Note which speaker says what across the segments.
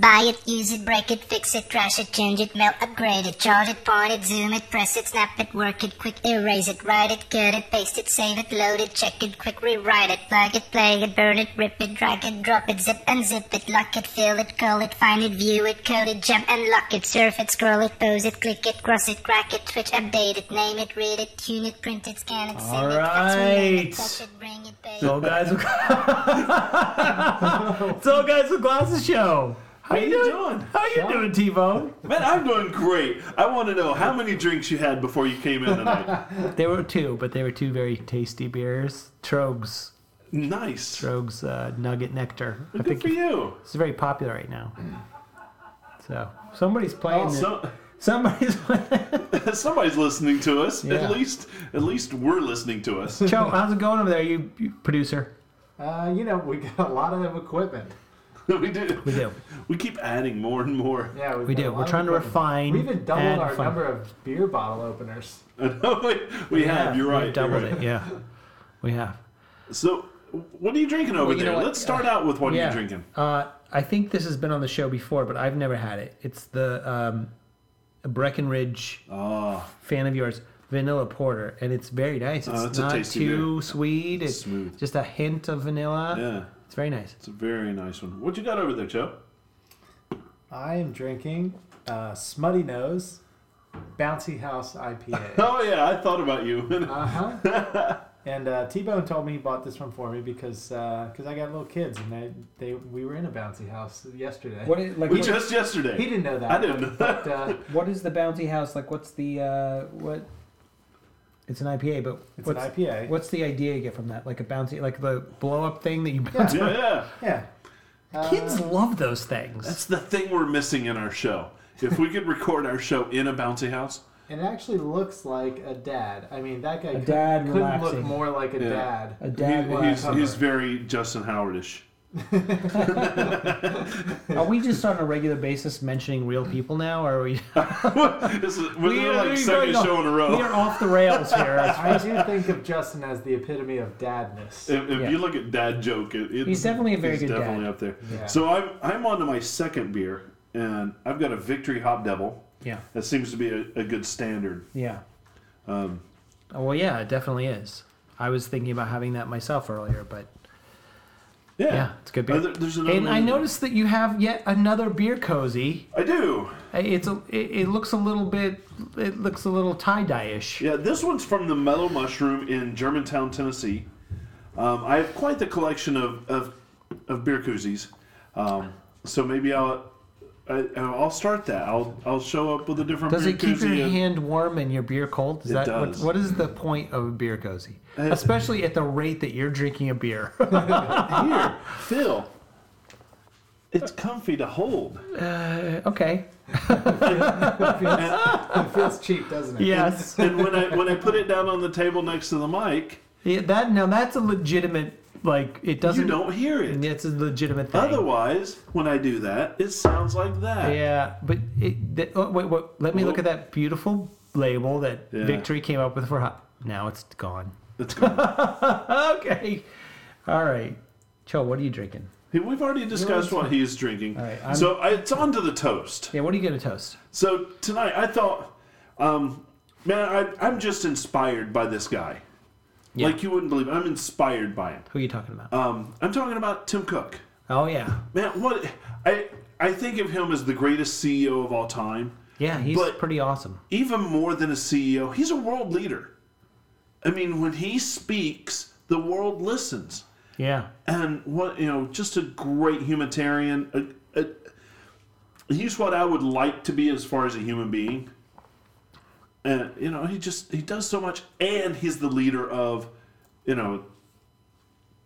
Speaker 1: Buy it, use it, break it, fix it, trash it, change it, melt, upgrade it, charge it, point it, zoom it, press it, snap it, work it, quick erase it, write it, cut it, paste it, save it, load it, check it, quick rewrite it, plug it, play it, burn it, rip it, drag it, drop it, zip and zip it, lock it, fill it, call it, find it, view it, code it, jump and lock it, surf it, scroll it, pose it, click it, cross it, crack it, switch, update it, name it, read it, tune it, print it, scan it,
Speaker 2: All
Speaker 1: it, fax, rename it,
Speaker 2: right.
Speaker 1: touch it, bring it, pay
Speaker 2: So guys, with... so guys with glasses show. How,
Speaker 3: you doing?
Speaker 2: How you doing, T-Bone?
Speaker 3: Man, I'm doing great. I want to know how many drinks you had before you came in tonight.
Speaker 2: There were two, but they were two very tasty beers. Tröegs,
Speaker 3: nice.
Speaker 2: Tröegs uh, Nugget Nectar. I
Speaker 3: Good
Speaker 2: think
Speaker 3: for you.
Speaker 2: it's very popular right now. So somebody's playing. it.
Speaker 3: So,
Speaker 2: Somebody's playing.
Speaker 3: somebody's listening to us.
Speaker 2: Yeah.
Speaker 3: At least, at least we're listening to us.
Speaker 2: Joe, how's it going over there, you, you producer?
Speaker 4: Uh, you know, we got a lot of equipment.
Speaker 3: we do.
Speaker 2: We do.
Speaker 3: We keep adding more and more.
Speaker 4: Yeah, we've
Speaker 2: We
Speaker 4: got
Speaker 2: do. We're trying to refine
Speaker 4: We even doubled our
Speaker 2: fun.
Speaker 4: number of beer bottle openers.
Speaker 3: I know we, we have. You're right.
Speaker 2: we've
Speaker 3: right.
Speaker 2: Doubled
Speaker 3: right.
Speaker 2: it. Yeah, we have.
Speaker 3: So, what are you drinking over
Speaker 2: Well, you
Speaker 3: there? Let's start out with what
Speaker 2: yeah.
Speaker 3: you're drinking.
Speaker 2: Uh, I think this has been on the show before, but I've never had it. It's the um, Breckenridge
Speaker 3: Oh,
Speaker 2: fan of yours vanilla porter, and it's very nice. It's
Speaker 3: Oh, it's a
Speaker 2: not
Speaker 3: tasty
Speaker 2: too sweet. It's
Speaker 3: Smooth.
Speaker 2: just a hint of vanilla.
Speaker 3: yeah.
Speaker 2: It's very nice.
Speaker 3: It's a very nice one. What you got over there, Joe?
Speaker 4: I am drinking uh, Smuttynose Bouncy House IPA.
Speaker 3: Oh yeah, I thought about you.
Speaker 4: uh huh. And uh, T Bone told me he bought this one for me because because I got little kids and they, they we were in a bouncy house yesterday.
Speaker 2: What is like?
Speaker 3: we
Speaker 2: what,
Speaker 3: just yesterday.
Speaker 4: He didn't know that.
Speaker 3: I didn't.
Speaker 4: But, uh,
Speaker 2: what is the bounty house like? What's the uh, what? It's an IPA, but
Speaker 4: it's
Speaker 2: what's
Speaker 4: an IPA.
Speaker 2: what's the idea you get from that? Like a bounty, like the blow up thing that you bounce.
Speaker 3: yeah, yeah.
Speaker 4: Yeah. Uh,
Speaker 2: Kids love those things.
Speaker 3: That's the thing we're missing in our show. If we could record our show in a bouncy house,
Speaker 4: And it actually looks like a dad. I mean, that guy could,
Speaker 2: dad
Speaker 4: couldn't
Speaker 2: relaxing.
Speaker 4: look more like a
Speaker 3: Yeah.
Speaker 4: dad.
Speaker 2: a dad.
Speaker 3: he-
Speaker 2: will
Speaker 3: he's,
Speaker 2: cover.
Speaker 3: he's very Justin Howardish.
Speaker 2: Are we just on a regular basis mentioning real people now, or are we?
Speaker 3: this is we're
Speaker 2: We are-
Speaker 3: like second
Speaker 2: going off-
Speaker 3: show in a row.
Speaker 2: We are off the rails here.
Speaker 4: I do think of Justin as the epitome of dadness.
Speaker 3: If, if
Speaker 2: Yeah.
Speaker 3: you look at dad joke, it, it's,
Speaker 2: He's definitely a very
Speaker 3: he's
Speaker 2: good
Speaker 3: definitely
Speaker 2: dad.
Speaker 3: up there.
Speaker 4: Yeah.
Speaker 3: So I'm I'm on to my second beer, and I've got a Victory HopDevil.
Speaker 2: Yeah,
Speaker 3: That seems to be a, a good standard.
Speaker 2: yeah.
Speaker 3: Um,
Speaker 2: Oh, well, yeah, it definitely is. I was thinking about having that myself earlier, but
Speaker 3: yeah,
Speaker 2: yeah, it's good
Speaker 3: Uh,
Speaker 2: beer.
Speaker 3: there- there's another
Speaker 2: and I noticed that you have yet another beer cozy.
Speaker 3: I do.
Speaker 2: It's a, it, it looks a little bit, it looks a little tie dye ish.
Speaker 3: Yeah, this one's from the Mellow Mushroom in Germantown, Tennessee. Um, I have quite the collection of, of, of beer koozies. Um, so maybe I'll I, I'll start that. I'll I'll show up with a different
Speaker 2: Does
Speaker 3: beer
Speaker 2: it keep your
Speaker 3: and-
Speaker 2: hand warm and your beer cold? Is
Speaker 3: It
Speaker 2: that
Speaker 3: does.
Speaker 2: What, what is the point of a beer cozy?
Speaker 3: Uh,
Speaker 2: Especially at the rate that you're drinking a beer.
Speaker 3: Here, Phil. It's comfy to hold.
Speaker 2: Uh, okay.
Speaker 4: It feels cheap, doesn't it?
Speaker 2: Yes.
Speaker 3: And when I when I put it down on the table next to the mic,
Speaker 2: Yeah, that now that's a legitimate like it doesn't.
Speaker 3: You don't hear it.
Speaker 2: It's a legitimate thing.
Speaker 3: Otherwise, when I do that, it sounds like that.
Speaker 2: Yeah, but it, that, oh, wait, wait, let me look at that beautiful label that
Speaker 3: Yeah.
Speaker 2: Victory came up with for hot. Now it's gone.
Speaker 3: It's gone.
Speaker 2: okay. All right. Cho, what are you drinking?
Speaker 3: Hey, We've already discussed what he is drinking.
Speaker 2: All right, I'm-
Speaker 3: so I, it's on to the toast.
Speaker 2: Yeah, what are you going to toast?
Speaker 3: So tonight, I thought, um, man, I, I'm just inspired by this guy.
Speaker 2: Yeah.
Speaker 3: Like you wouldn't believe. it. I'm inspired by him.
Speaker 2: Who are you talking about?
Speaker 3: Um, I'm talking about Tim Cook.
Speaker 2: oh, yeah.
Speaker 3: Man, what I I think of him as the greatest CEO of all time.
Speaker 2: Yeah, he's
Speaker 3: But-
Speaker 2: pretty awesome.
Speaker 3: Even more than a CEO, he's a world leader. I mean, when he speaks, the world listens.
Speaker 2: Yeah.
Speaker 3: and what you know, just a great humanitarian. A, a, he's what I would like to be as far as a human being. And you know, he just he does so much, and he's the leader of, you know,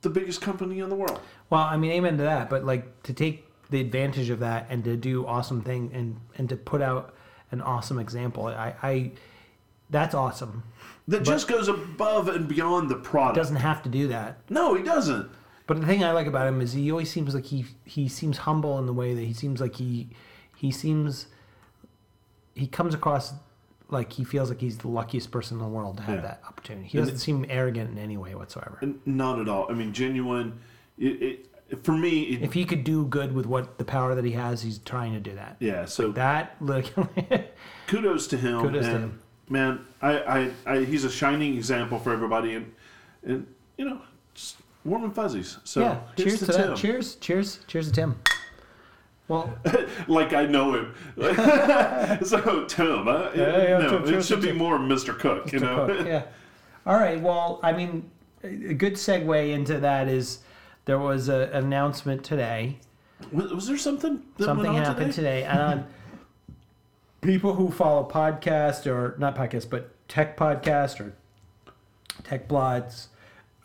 Speaker 3: the biggest company in the world.
Speaker 2: Well, I mean, amen to that. But like to take the advantage of that and to do awesome thing and and to put out an awesome example, I, I that's awesome.
Speaker 3: That just goes above and beyond the product.
Speaker 2: Doesn't have to do that.
Speaker 3: no, he doesn't.
Speaker 2: But the thing I like about him is he always seems like he he seems humble in the way that he seems like he he seems he comes across like he feels like he's the luckiest person in the world to have
Speaker 3: Yeah.
Speaker 2: that opportunity. He doesn't seem arrogant in any way whatsoever.
Speaker 3: Not at all. I mean, genuine. It, it, for me, it,
Speaker 2: If he could do good with what the power that he has, he's trying to do that.
Speaker 3: yeah. So
Speaker 2: That look,
Speaker 3: kudos to him.
Speaker 2: Kudos to him.
Speaker 3: Man, I, I, I, he's a shining example for everybody, and and you know, just warm and fuzzies. So
Speaker 2: yeah. Cheers to
Speaker 3: Tim.
Speaker 2: that. Cheers, cheers, cheers to Tim. Well,
Speaker 3: Like I know him. so Tim, huh?
Speaker 2: Yeah, yeah,
Speaker 3: no,
Speaker 2: Tim,
Speaker 3: it should be more Mr. Cook. You know.
Speaker 2: cook, yeah. All right. Well, I mean, a good segue into that is there was a, an announcement today.
Speaker 3: Was, was there something? That
Speaker 2: Something
Speaker 3: went on
Speaker 2: happened
Speaker 3: today?
Speaker 2: today, and people who follow podcast or not podcast, but tech podcast or tech blogs,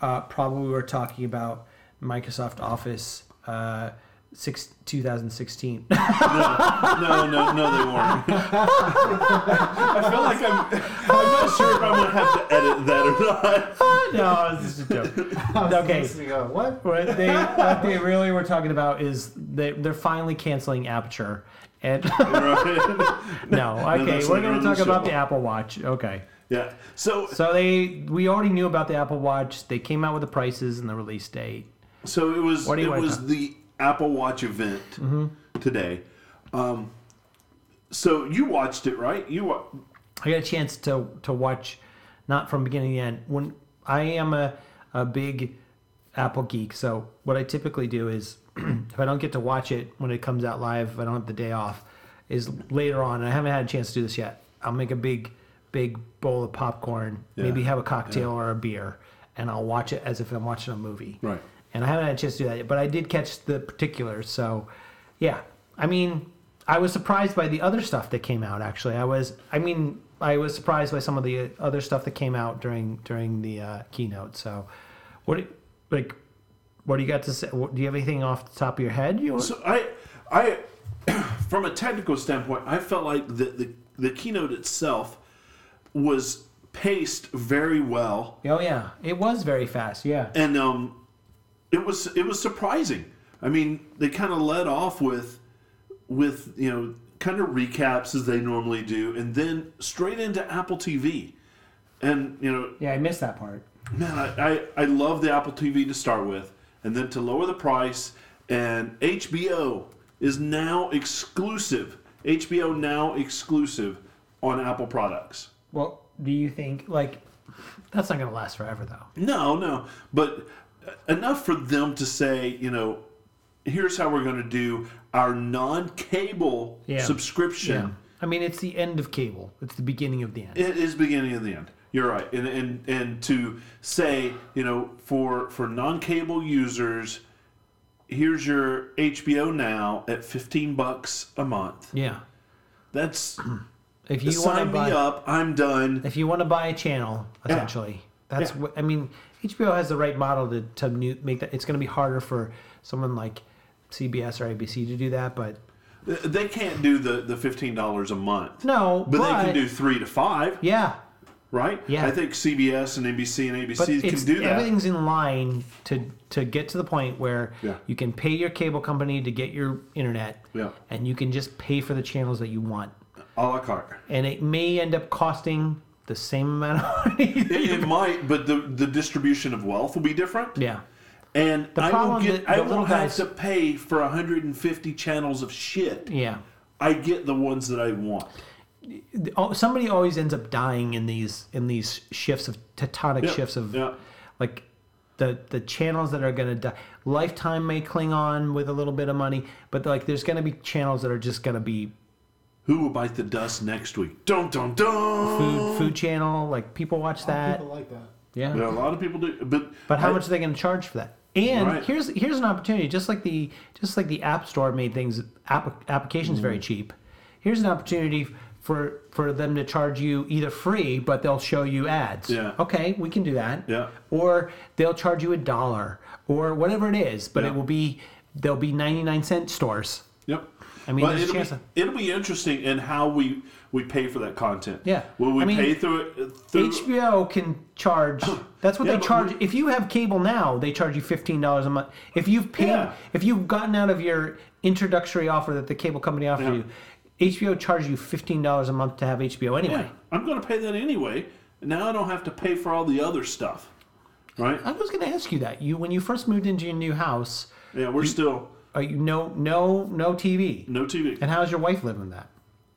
Speaker 2: uh, probably were talking about Microsoft Office. Uh, Six, 2016.
Speaker 3: No, no, no, no, they weren't. I feel like I'm. I'm not sure if I'm gonna have to edit that or not.
Speaker 2: no, it's just a joke. Okay.
Speaker 4: listening, what?
Speaker 2: What they what they really were talking about is they they're finally canceling Aperture. And no, okay,
Speaker 3: that's
Speaker 2: we're going
Speaker 3: on
Speaker 2: to
Speaker 3: the
Speaker 2: talk about the Apple Watch. Okay,
Speaker 3: Yeah. So,
Speaker 2: so they we already knew about the Apple Watch. They came out with the prices and the release date.
Speaker 3: so it was.
Speaker 2: What do you
Speaker 3: it
Speaker 2: wanna
Speaker 3: was
Speaker 2: talk-
Speaker 3: the Apple Watch event today. Um, so you watched it, right? You wa-
Speaker 2: I got a chance to to watch, not from beginning to end. When I am a a big Apple geek, so what I typically do is if I don't get to watch it when it comes out live, if I don't have the day off, is later on. And I haven't had a chance to do this yet. I'll make a big big bowl of popcorn,
Speaker 3: Yeah.
Speaker 2: maybe have a cocktail or a beer, and I'll watch it as if I'm watching a movie.
Speaker 3: Right.
Speaker 2: And I haven't had a chance to do that yet, but I did catch the particulars. So, yeah. I mean, I was surprised by the other stuff that came out. Actually, I was. I mean, I was surprised by some of the other stuff that came out during during the uh, keynote. So, what do- like, what do you got to say? What, do you have anything off the top of your head? You
Speaker 3: So I, I, from a technical standpoint, I felt like the the, the keynote itself was paced very well,
Speaker 2: oh yeah, it was very fast. Yeah.
Speaker 3: and um, it was it was surprising. I mean, they kind of led off with with you know kind of recaps as they normally do, and then straight into Apple TV, and you know
Speaker 2: Yeah, I missed that part.
Speaker 3: Man, I, I, I love the Apple TV to start with, and then to lower the price, and HBO is now exclusive. HBO now exclusive on Apple products.
Speaker 2: Well, do you think like that's not going to last forever though?
Speaker 3: No, no, but enough for them to say, you know, here's how we're going to do our non-cable
Speaker 2: Yeah.
Speaker 3: subscription.
Speaker 2: Yeah. I mean, it's the end of cable. It's the beginning of the end.
Speaker 3: It is beginning of the end. You're right, and and and to say, you know, for for non-cable users, here's your HBO now at 15 bucks a month.
Speaker 2: yeah.
Speaker 3: That's
Speaker 2: If you want to
Speaker 3: sign me up. I'm done.
Speaker 2: if you want to buy a channel, essentially, that's
Speaker 3: Yeah.
Speaker 2: what I mean. HBO has the right model to to new, make that. It's going to be harder for someone like CBS or ABC to do that, but
Speaker 3: They can't do the the 15 dollars a month,
Speaker 2: no,
Speaker 3: but, they can do three to five,
Speaker 2: yeah.
Speaker 3: right?
Speaker 2: Yeah.
Speaker 3: I think CBS and NBC and
Speaker 2: But
Speaker 3: ABC can do that.
Speaker 2: everything's in line to to get to the point where
Speaker 3: Yeah.
Speaker 2: you can pay your cable company to get your internet,
Speaker 3: Yeah.
Speaker 2: and you can just pay for the channels that you want,
Speaker 3: a la carte.
Speaker 2: and it may end up costing the same amount of money.
Speaker 3: It, it might, but the the distribution of wealth will be different.
Speaker 2: yeah.
Speaker 3: And
Speaker 2: The
Speaker 3: I will get.
Speaker 2: that
Speaker 3: I
Speaker 2: little
Speaker 3: won't have
Speaker 2: guys-
Speaker 3: to pay for 150 channels of shit.
Speaker 2: Yeah.
Speaker 3: I get the ones that I want.
Speaker 2: Oh, somebody always ends up dying in these in these shifts of tectonic
Speaker 3: Yeah,
Speaker 2: shifts of
Speaker 3: yeah.
Speaker 2: like the the channels that are going to die. Lifetime may cling on with a little bit of money, but like there's going to be channels that are just going to be
Speaker 3: Who will bite the dust next week? Dun dun dun.
Speaker 2: food food channel. Like people watch that.
Speaker 4: People like that.
Speaker 2: Yeah.
Speaker 3: Yeah, a lot of people do, but
Speaker 2: But how
Speaker 3: I-
Speaker 2: much are they going to charge for that? And
Speaker 3: Right.
Speaker 2: here's here's an opportunity. Just like the just like the App Store made things app, applications very
Speaker 3: Mm-hmm.
Speaker 2: cheap. Here's an opportunity for for them to charge you either free, but they'll show you ads.
Speaker 3: Yeah.
Speaker 2: Okay, we can do that.
Speaker 3: Yeah.
Speaker 2: Or they'll charge you a dollar or whatever it is, but
Speaker 3: Yeah.
Speaker 2: it will be there'll be 99 cent stores.
Speaker 3: Yep.
Speaker 2: I mean,
Speaker 3: But
Speaker 2: there's a
Speaker 3: it'll be, it'll be interesting in how we we pay for that content.
Speaker 2: Yeah.
Speaker 3: Will we
Speaker 2: I mean,
Speaker 3: pay through it? Uh, through,
Speaker 2: HBO can charge. That's what
Speaker 3: Yeah,
Speaker 2: they charge.
Speaker 3: we-
Speaker 2: if you have cable now, they charge you fifteen dollars a month. If you've paid,
Speaker 3: Yeah.
Speaker 2: if you've gotten out of your introductory offer that the cable company offered
Speaker 3: Yeah.
Speaker 2: you, HBO charges you fifteen dollars a month to have HBO anyway.
Speaker 3: yeah, I'm going to pay that anyway. Now I don't have to pay for all the other stuff, right?
Speaker 2: I was going to ask you that. You when you first moved into your new house,
Speaker 3: Yeah, we're still
Speaker 2: Are you no no no TV?
Speaker 3: no TV.
Speaker 2: And how's your wife living with that?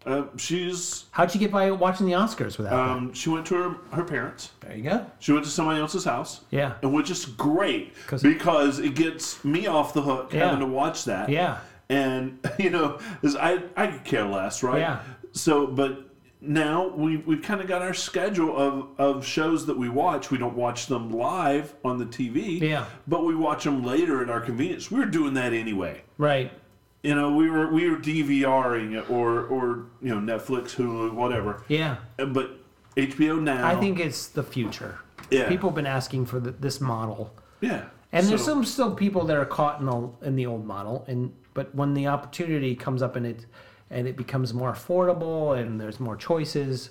Speaker 3: Uh, she's
Speaker 2: How'd you get by watching the Oscars without
Speaker 3: um, she went to her, her parents.
Speaker 2: There you go.
Speaker 3: She went to somebody else's house.
Speaker 2: Yeah.
Speaker 3: And which is great
Speaker 2: 'Cause-
Speaker 3: because it gets me off the hook
Speaker 2: Yeah.
Speaker 3: having to watch that.
Speaker 2: Yeah.
Speaker 3: And you know, I I could care less, right?
Speaker 2: Yeah.
Speaker 3: So, but now we we've kind of got our schedule of of shows that we watch. We don't watch them live on the TV.
Speaker 2: Yeah.
Speaker 3: But we watch them later at our convenience. We were doing that anyway.
Speaker 2: Right.
Speaker 3: You know, we were we were DVRing it or or you know Netflix, Hulu, whatever.
Speaker 2: Yeah.
Speaker 3: Uh, But HBO now.
Speaker 2: I think it's the future.
Speaker 3: Yeah.
Speaker 2: People have been asking for the, this model.
Speaker 3: Yeah.
Speaker 2: And there's some still people that are caught in the in the old model, and but when the opportunity comes up and it and it becomes more affordable and there's more choices,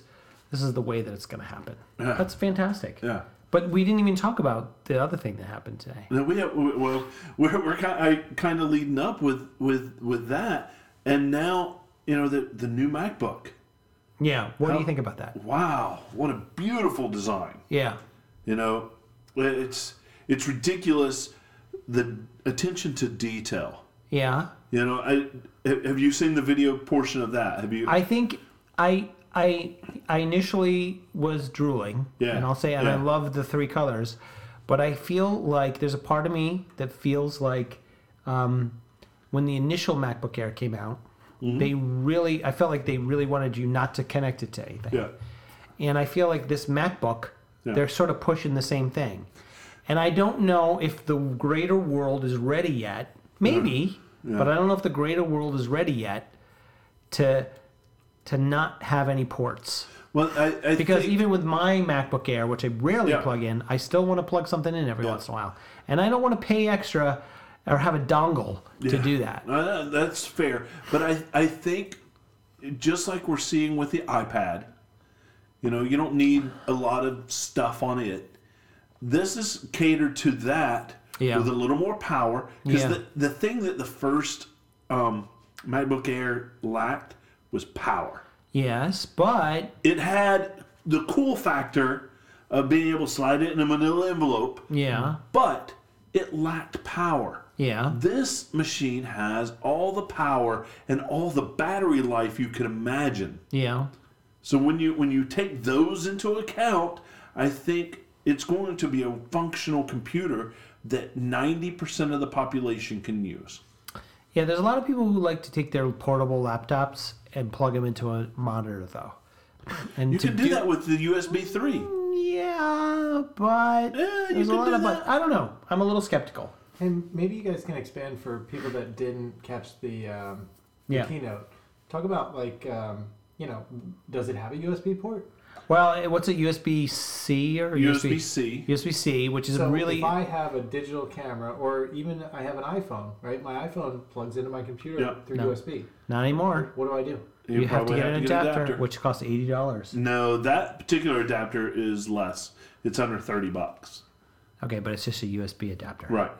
Speaker 2: this is the way that it's going to happen.
Speaker 3: Yeah.
Speaker 2: That's fantastic.
Speaker 3: Yeah.
Speaker 2: But we didn't even talk about the other thing that happened today.
Speaker 3: No, we have, well, we're, we're kind of leading up with with with that, and now you know the the new MacBook.
Speaker 2: Yeah. What do you think about that?
Speaker 3: Wow, what a beautiful design!
Speaker 2: Yeah.
Speaker 3: You know, it's it's ridiculous the attention to detail.
Speaker 2: Yeah.
Speaker 3: You know, I have you seen the video portion of that? Have you?
Speaker 2: I think I I I initially was drooling,
Speaker 3: Yeah,
Speaker 2: and I'll say, and I love the three colors, but I feel like there's a part of me that feels like um, when the initial MacBook Air came out,
Speaker 3: Mm-hmm.
Speaker 2: they really I felt like they really wanted you not to connect it to anything,
Speaker 3: yeah,
Speaker 2: and I feel like this MacBook,
Speaker 3: Yeah.
Speaker 2: they're sort of pushing the same thing, and I don't know if the greater world is ready yet. Maybe, but I don't know if the greater world is ready yet to to not have any ports.
Speaker 3: well, I, I
Speaker 2: Because
Speaker 3: think,
Speaker 2: even with my MacBook Air, which I rarely
Speaker 3: Yeah.
Speaker 2: plug in, I still want to plug something in every
Speaker 3: Yeah.
Speaker 2: once in a while, and I don't want to pay extra or have a dongle to do that.
Speaker 3: Uh, that's fair, but I I think just like we're seeing with the iPad, you know, you don't need a lot of stuff on it. This is catered to that
Speaker 2: Yeah.
Speaker 3: with a little more power because
Speaker 2: Yeah.
Speaker 3: the the thing that the first um, MacBook Air lacked was power.
Speaker 2: Yes, but
Speaker 3: It had the cool factor of being able to slide it in a manila envelope,
Speaker 2: yeah,
Speaker 3: but it lacked power.
Speaker 2: yeah,
Speaker 3: This machine has all the power and all the battery life you could imagine.
Speaker 2: yeah,
Speaker 3: So when you when you take those into account, I think it's going to be a functional computer that 90% of the population can use.
Speaker 2: yeah. There's a lot of people who like to take their portable laptops and plug them into a monitor, though. And
Speaker 3: You can do that with the USB 3.
Speaker 2: Yeah, but
Speaker 3: Yeah, you
Speaker 2: there's a lot
Speaker 3: do
Speaker 2: of but.
Speaker 3: that.
Speaker 2: I don't know. I'm a little skeptical.
Speaker 4: And maybe you guys can expand for people that didn't catch the, um, the
Speaker 2: Yeah.
Speaker 4: keynote. Talk about like, um, you know, does it have a USB port?
Speaker 2: Well, eh, what's it? USB C or
Speaker 3: USB C.
Speaker 2: USB C, which is
Speaker 4: So
Speaker 2: really
Speaker 4: if I have a digital camera, or even I have an iPhone, right? My iPhone plugs into my computer
Speaker 3: Yeah.
Speaker 4: through
Speaker 2: No.
Speaker 4: USB.
Speaker 2: not anymore.
Speaker 4: What do I do?
Speaker 2: You, have to
Speaker 3: probably
Speaker 2: get an adapter, which costs eighty dollars.
Speaker 3: No, that particular adapter is less. It's under 30 bucks.
Speaker 2: Okay, but it's just a USB adapter.
Speaker 3: Right.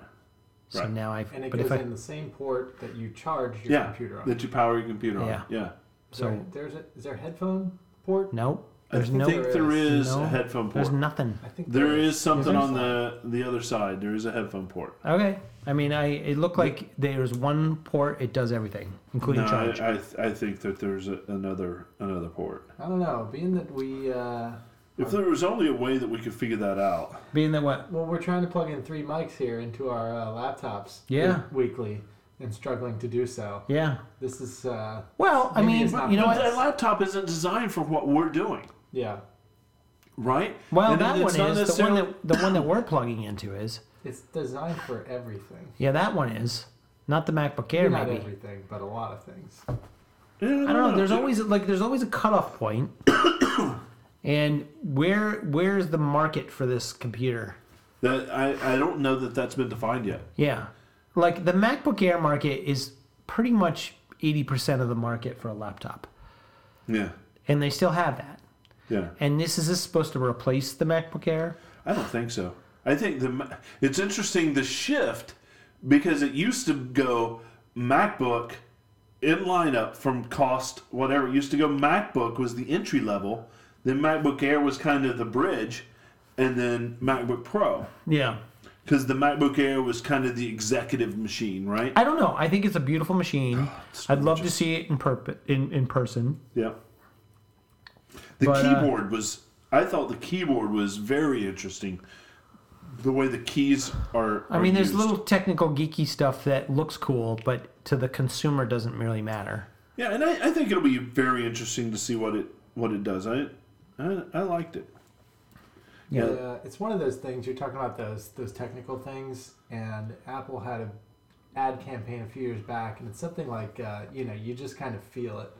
Speaker 2: So
Speaker 3: right.
Speaker 2: now I.
Speaker 4: And it
Speaker 2: But
Speaker 4: goes
Speaker 2: if I.
Speaker 4: in the same port that you charge your
Speaker 3: Yeah.
Speaker 4: computer on.
Speaker 3: That you power your computer on.
Speaker 2: Yeah.
Speaker 3: Yeah.
Speaker 4: Is there-
Speaker 2: So
Speaker 4: there's a is there a headphone port?
Speaker 2: nope.
Speaker 3: I
Speaker 2: There's
Speaker 3: think
Speaker 2: no.
Speaker 3: there is
Speaker 2: no,
Speaker 3: a headphone port.
Speaker 2: There's nothing.
Speaker 4: I think
Speaker 3: There is something on the the other side. There is a headphone port.
Speaker 2: Okay. I mean, I. It looked like there's one port. It does everything, including
Speaker 3: No,
Speaker 2: charge.
Speaker 3: I, I, I think that there's a, another another port.
Speaker 4: I don't know. Being that we, uh,
Speaker 3: If there was only a way that we could figure that out.
Speaker 2: Being that what?
Speaker 4: well, we're trying to plug in three mics here into our uh, laptops.
Speaker 2: Yeah.
Speaker 4: Weekly, and struggling to do so.
Speaker 2: Yeah.
Speaker 4: This is, uh,
Speaker 2: Well, I mean, you know
Speaker 3: but
Speaker 2: what?
Speaker 3: that laptop isn't designed for what we're doing,
Speaker 4: yeah.
Speaker 3: right?
Speaker 2: Well,
Speaker 3: And
Speaker 2: that one
Speaker 3: not
Speaker 2: is the one that the one that we're plugging into is.
Speaker 4: It's designed for everything.
Speaker 2: Yeah, that one is. Not the MacBook Air,
Speaker 4: Not
Speaker 2: maybe.
Speaker 4: everything, but a lot of things.
Speaker 3: Yeah,
Speaker 2: I don't know. There's always like there's always a cutoff point. point, and where where's the market for this computer?
Speaker 3: that. I, I don't know that that's been defined yet.
Speaker 2: Yeah, like the MacBook Air market is pretty much eighty percent of the market for a laptop,
Speaker 3: Yeah,
Speaker 2: and they still have that.
Speaker 3: yeah.
Speaker 2: And this is this supposed to replace the MacBook Air?
Speaker 3: I don't think so. I think the it's interesting the shift because it used to go MacBook in lineup from cost whatever. It used to go MacBook was the entry level, then MacBook Air was kind of the bridge, and then MacBook Pro.
Speaker 2: Yeah,
Speaker 3: because the MacBook Air was kind of the executive machine, right?
Speaker 2: I don't know. I think it's a beautiful machine.
Speaker 3: it's
Speaker 2: I'd love to see it in perp- in in person.
Speaker 3: Yeah. The
Speaker 2: But, uh,
Speaker 3: keyboard was. I thought the keyboard was very interesting. The way the keys are.
Speaker 2: I
Speaker 3: are
Speaker 2: mean, there's
Speaker 3: used.
Speaker 2: little technical geeky stuff that looks cool, but to the consumer doesn't really matter.
Speaker 3: Yeah, and I, I think it'll be very interesting to see what it what it does. I I, I liked it.
Speaker 2: Yeah.
Speaker 4: Yeah, it's one of those things you're talking about those those technical things, and Apple had a ad campaign a few years back, and it's something like uh, you know you just kind of feel it,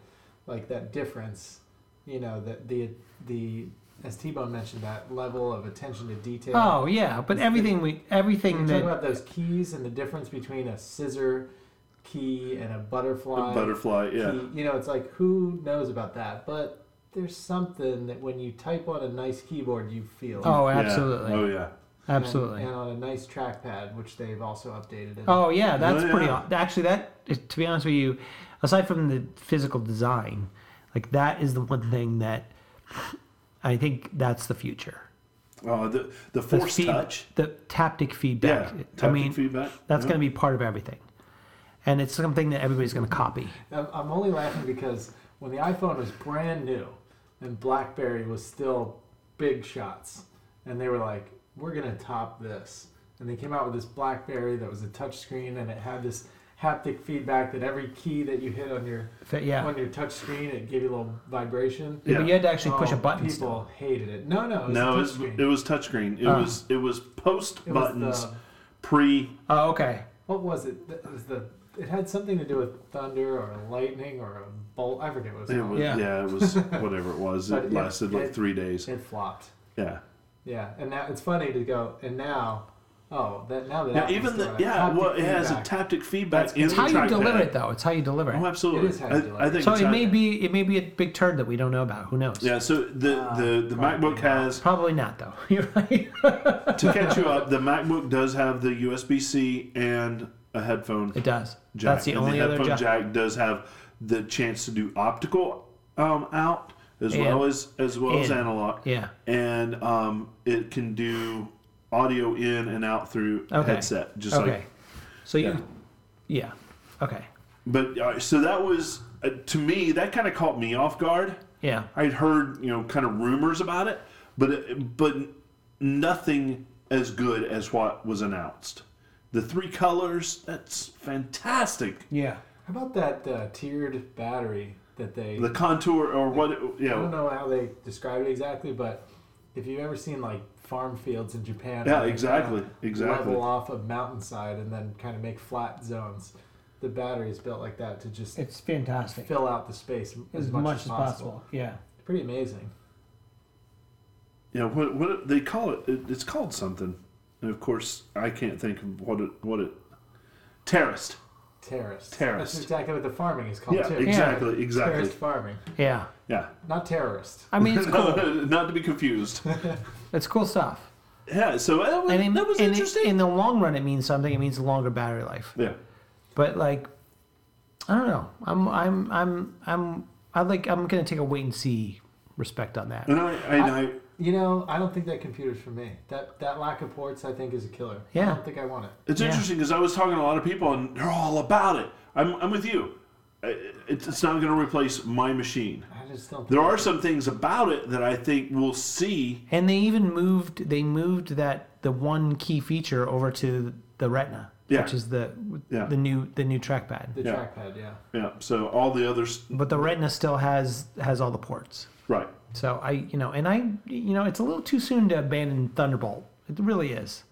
Speaker 4: like that difference, you know that the the as T Bone mentioned that level of attention to detail.
Speaker 2: Oh yeah, but everything we everything
Speaker 4: You're talking about those keys and the difference between a scissor key and a butterfly.
Speaker 3: Butterfly, yeah.
Speaker 4: key. You know, it's like who knows about that, but there's something that when you type on a nice keyboard, you feel.
Speaker 2: oh
Speaker 3: Yeah.
Speaker 2: absolutely
Speaker 3: Oh yeah.
Speaker 2: Absolutely
Speaker 4: And, on a nice trackpad, which they've also updated. And
Speaker 2: oh yeah that's
Speaker 3: Oh,
Speaker 2: pretty
Speaker 3: yeah.
Speaker 2: aw- actually that to be honest with you aside from the physical design like that is the one thing that I think that's the future
Speaker 3: Oh, the the
Speaker 2: The
Speaker 3: force
Speaker 2: feed-
Speaker 3: touch.
Speaker 2: the taptic
Speaker 3: Yeah.
Speaker 2: feedback I
Speaker 3: Taptic
Speaker 2: mean
Speaker 3: feedback.
Speaker 2: that's
Speaker 3: yeah.
Speaker 2: going to be part of everything and it's something that everybody's going to copy
Speaker 4: I'm, I'm only laughing because when the iPhone was brand new and BlackBerry was still big shots, and they were like, "We're gonna top this," and they came out with this BlackBerry that was a touchscreen and it had this haptic feedback that every key that you hit on your
Speaker 2: yeah
Speaker 4: on your touch screen it gave you a little vibration.
Speaker 2: Yeah, but you had to actually push
Speaker 4: Oh,
Speaker 2: a button
Speaker 4: People
Speaker 2: still.
Speaker 4: hated it. No, no, it was
Speaker 3: No,
Speaker 4: a
Speaker 3: it was,
Speaker 4: touchscreen.
Speaker 3: it was touchscreen. It
Speaker 2: Oh.
Speaker 3: was it was post
Speaker 4: It was
Speaker 3: buttons
Speaker 4: the-
Speaker 3: pre.
Speaker 2: oh okay
Speaker 4: What was it? It was the. It had something to do with thunder or lightning or a bolt. I forget what it was.
Speaker 3: It
Speaker 4: called.
Speaker 3: was,
Speaker 2: Yeah.
Speaker 3: yeah. it was whatever it was.
Speaker 4: But
Speaker 3: It
Speaker 4: it-
Speaker 3: lasted like
Speaker 4: it-
Speaker 3: three days.
Speaker 4: It flopped.
Speaker 3: Yeah.
Speaker 4: Yeah, and now it's funny to go. And now, oh, that now that
Speaker 3: Now
Speaker 4: Apple's
Speaker 3: even the
Speaker 4: doing it,
Speaker 3: yeah,
Speaker 4: haptic
Speaker 3: well, it has a
Speaker 4: feedback.
Speaker 3: taptic feedback
Speaker 4: That's-
Speaker 3: in
Speaker 2: it's
Speaker 3: the
Speaker 2: how you
Speaker 3: trackpad.
Speaker 2: deliver it though it's how you deliver it
Speaker 3: Oh, absolutely.
Speaker 4: It is how you
Speaker 3: I,
Speaker 4: deliver
Speaker 3: I
Speaker 4: it.
Speaker 3: think
Speaker 2: so
Speaker 3: it's
Speaker 2: it
Speaker 3: how-
Speaker 2: may be it may be a big turd that we don't know about who knows
Speaker 3: Yeah, so the
Speaker 4: Uh,
Speaker 3: the, the MacBook
Speaker 4: not.
Speaker 3: has
Speaker 2: probably not though you're right
Speaker 3: to catch you up. The MacBook does have the USB C and a headphone
Speaker 2: it does
Speaker 3: jack.
Speaker 2: that's the
Speaker 3: and
Speaker 2: only
Speaker 3: the
Speaker 2: other
Speaker 3: headphone
Speaker 2: jack
Speaker 3: jack does have the chance to do optical um, out as
Speaker 2: And
Speaker 3: well as as well as analog,
Speaker 2: yeah
Speaker 3: and um, it can do audio in and out through a
Speaker 2: Okay.
Speaker 3: headset, just
Speaker 2: okay
Speaker 3: like.
Speaker 2: so you
Speaker 3: Yeah.
Speaker 2: yeah okay
Speaker 3: But uh, so that was uh, to me that kind of caught me off guard.
Speaker 2: yeah
Speaker 3: I'd heard you know kind of rumors about it, but it, but nothing as good as what was announced. The three colors, that's fantastic.
Speaker 2: yeah
Speaker 4: How about that uh, tiered battery that they?
Speaker 3: The contour or what? Yeah,
Speaker 4: I don't
Speaker 3: know,
Speaker 4: know how they describe it exactly, but if you've ever seen like farm fields in Japan,
Speaker 3: Yeah,
Speaker 4: they
Speaker 3: exactly,
Speaker 4: kinda
Speaker 3: exactly.
Speaker 4: level off a mountainside and then kind of make flat zones. The battery is built like that to just
Speaker 2: it's fantastic
Speaker 4: fill out the space as, much, as possible.
Speaker 2: yeah
Speaker 4: Pretty amazing.
Speaker 3: Yeah, what? What they call it? it? It's called something, and of course I can't think of what it what it. Terraced.
Speaker 4: Terraced.
Speaker 3: Terraced.
Speaker 4: That's exactly what the farming is called
Speaker 3: Yeah,
Speaker 4: too.
Speaker 3: exactly, exactly.
Speaker 4: Terraced farming,
Speaker 2: yeah
Speaker 3: Yeah.
Speaker 4: not terrorist.
Speaker 2: I mean it's cool
Speaker 3: Not to be confused.
Speaker 2: it's cool stuff
Speaker 3: Yeah. So uh, that was,
Speaker 2: and in,
Speaker 3: that was
Speaker 2: in,
Speaker 3: interesting.
Speaker 2: in the long run it means something it means longer battery life
Speaker 3: yeah.
Speaker 2: But like, I don't know. I'm I'm I'm I'm I like I'm gonna take a wait and see respect on that.
Speaker 3: And I, and I,
Speaker 4: You know, I don't think that computer's for me. That that lack of ports, I think, is a killer.
Speaker 2: Yeah.
Speaker 4: I don't think I want it.
Speaker 3: It's
Speaker 2: Yeah.
Speaker 3: interesting because I was talking to a lot of people and they're all about it. I'm, I'm with you. It's, it's not going to replace my machine.
Speaker 4: I just don't. Think
Speaker 3: There are some things about it that I think we'll see.
Speaker 2: And they even moved they moved that the one key feature over to the Retina,
Speaker 3: Yeah.
Speaker 2: which is the
Speaker 3: Yeah.
Speaker 2: the new the new trackpad.
Speaker 4: the
Speaker 3: Yeah.
Speaker 4: trackpad. Yeah.
Speaker 3: Yeah. So all the others,
Speaker 2: But the Retina still has has all the ports.
Speaker 3: right?
Speaker 2: So I you know and I you know it's a little too soon to abandon Thunderbolt. It really is.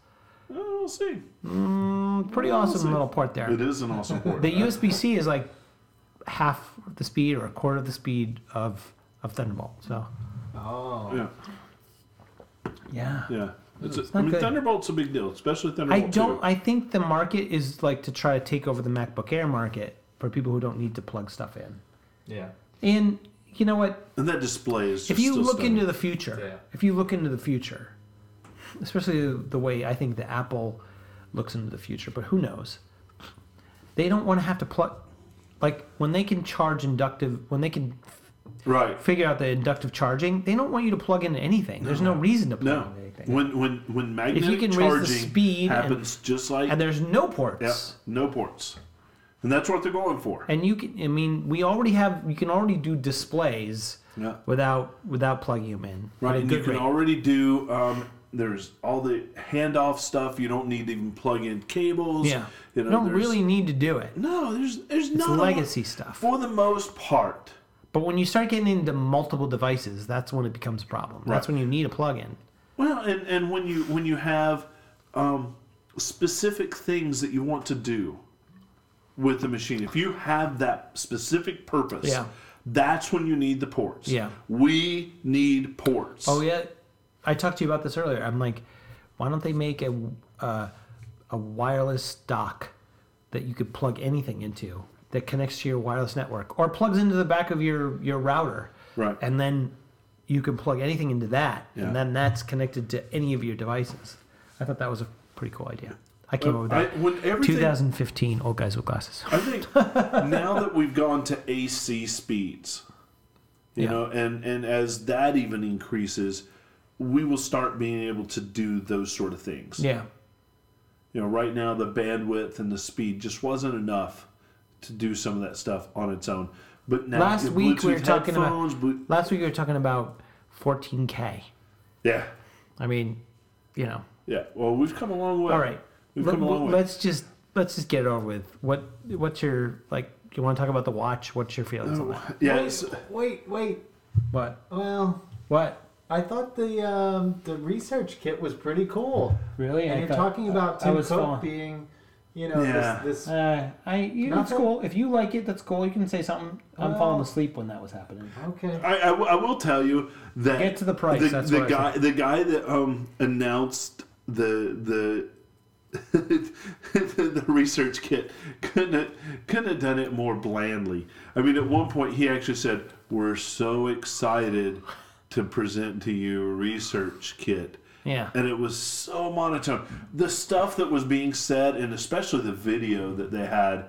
Speaker 3: Oh, we'll see.
Speaker 2: Mm, pretty
Speaker 3: We'll
Speaker 2: awesome
Speaker 3: see.
Speaker 2: little port there.
Speaker 3: It is an awesome port.
Speaker 2: The USB C is like half the speed or a quarter of the speed of of Thunderbolt. So
Speaker 4: Oh.
Speaker 3: Yeah.
Speaker 2: yeah.
Speaker 3: Yeah. It's a,
Speaker 2: not
Speaker 3: I mean,
Speaker 2: good.
Speaker 3: Thunderbolt's a big deal, especially Thunderbolt.
Speaker 2: I don't.
Speaker 3: 2.
Speaker 2: I think the market is like to try to take over the MacBook Air market for people who don't need to plug stuff in.
Speaker 4: Yeah.
Speaker 2: And you know what?
Speaker 3: and that display is. Just
Speaker 2: If you
Speaker 3: still
Speaker 2: look
Speaker 3: stunning.
Speaker 2: into the future,
Speaker 4: Yeah.
Speaker 2: if you look into the future, especially the way I think the Apple looks into the future, but who knows? They don't want to have to plug. Like when they can charge inductive, when they can
Speaker 3: Right.
Speaker 2: figure out the inductive charging, they don't want you to plug into anything. There's no reason to plug
Speaker 3: No.
Speaker 2: into anything.
Speaker 3: When when when magnetic
Speaker 2: can raise the
Speaker 3: charging
Speaker 2: speed and-
Speaker 3: happens just like
Speaker 2: and there's no ports.
Speaker 3: yeah, no ports. And that's what they're going for.
Speaker 2: And you can, I mean, we already have, you can already do displays
Speaker 3: Yeah.
Speaker 2: without without plugging them in.
Speaker 3: Right, and you can
Speaker 2: rate.
Speaker 3: already do. Um, there's all the handoff stuff. You don't need to even plug in cables.
Speaker 2: Yeah.
Speaker 3: you
Speaker 2: You don't really need to do it.
Speaker 3: No, there's there's
Speaker 2: It's
Speaker 3: not a
Speaker 2: legacy stuff.
Speaker 3: for the most part.
Speaker 2: But when you start getting into multiple devices, that's when it becomes a problem. That's when you need a plug-in.
Speaker 3: Well, and, and when you when you have um, specific things that you want to do with the machine, if you have that specific purpose,
Speaker 2: Yeah.
Speaker 3: that's when you need the ports.
Speaker 2: Yeah.
Speaker 3: we need ports.
Speaker 2: Oh yeah, I talked to you about this earlier. I'm like, why don't they make a uh, a wireless dock that you could plug anything into that connects to your wireless network or plugs into the back of your your router,
Speaker 3: Right.
Speaker 2: And then you can plug anything into that,
Speaker 3: Yeah.
Speaker 2: and then that's connected to any of your devices. I thought that was a pretty cool idea. I came uh, up with
Speaker 3: I,
Speaker 2: that.
Speaker 3: when everything,
Speaker 2: 2015, old guys with glasses.
Speaker 3: I think now that we've gone to AC speeds, you
Speaker 2: Yeah.
Speaker 3: know, and and as that even increases, we will start being able to do those sort of things.
Speaker 2: Yeah,
Speaker 3: You know, right now the bandwidth and the speed just wasn't enough to do some of that stuff on its own. But now
Speaker 2: Last week we were talking about- last week we were talking about 14k.
Speaker 3: yeah,
Speaker 2: I mean, you know.
Speaker 3: yeah. Well, we've come a long way.
Speaker 2: All right.
Speaker 3: We've
Speaker 2: Let,
Speaker 3: come a long way.
Speaker 2: us just let's just get it over with. What what's your like? You want to talk about the watch? What's your feelings on that?
Speaker 3: Yeah,
Speaker 4: Wait,
Speaker 3: it's-
Speaker 4: wait, wait.
Speaker 2: What?
Speaker 4: Well,
Speaker 2: What?
Speaker 4: I thought the um, the ResearchKit was pretty cool.
Speaker 2: Really?
Speaker 4: And you're talking about
Speaker 2: I
Speaker 4: Tim
Speaker 2: was
Speaker 4: Cook
Speaker 2: falling-
Speaker 4: being, you know,
Speaker 3: Yeah.
Speaker 4: this, this
Speaker 2: Uh, I you, it's
Speaker 4: Nothing?
Speaker 2: cool. If you like it, that's cool. You can say something. I'm
Speaker 4: Well-
Speaker 2: falling asleep when that was happening.
Speaker 4: okay.
Speaker 3: I, I, w- I will tell you that
Speaker 2: Get to the price,
Speaker 3: The,
Speaker 2: that's
Speaker 3: the
Speaker 2: what I
Speaker 3: guy, the guy that um, announced the the the ResearchKit couldn't have, couldn't have done it more blandly. I mean, at one point he actually said, "We're so excited to present to you a ResearchKit."
Speaker 2: Yeah.
Speaker 3: and it was so monotone. The stuff that was being said, and especially the video that they had,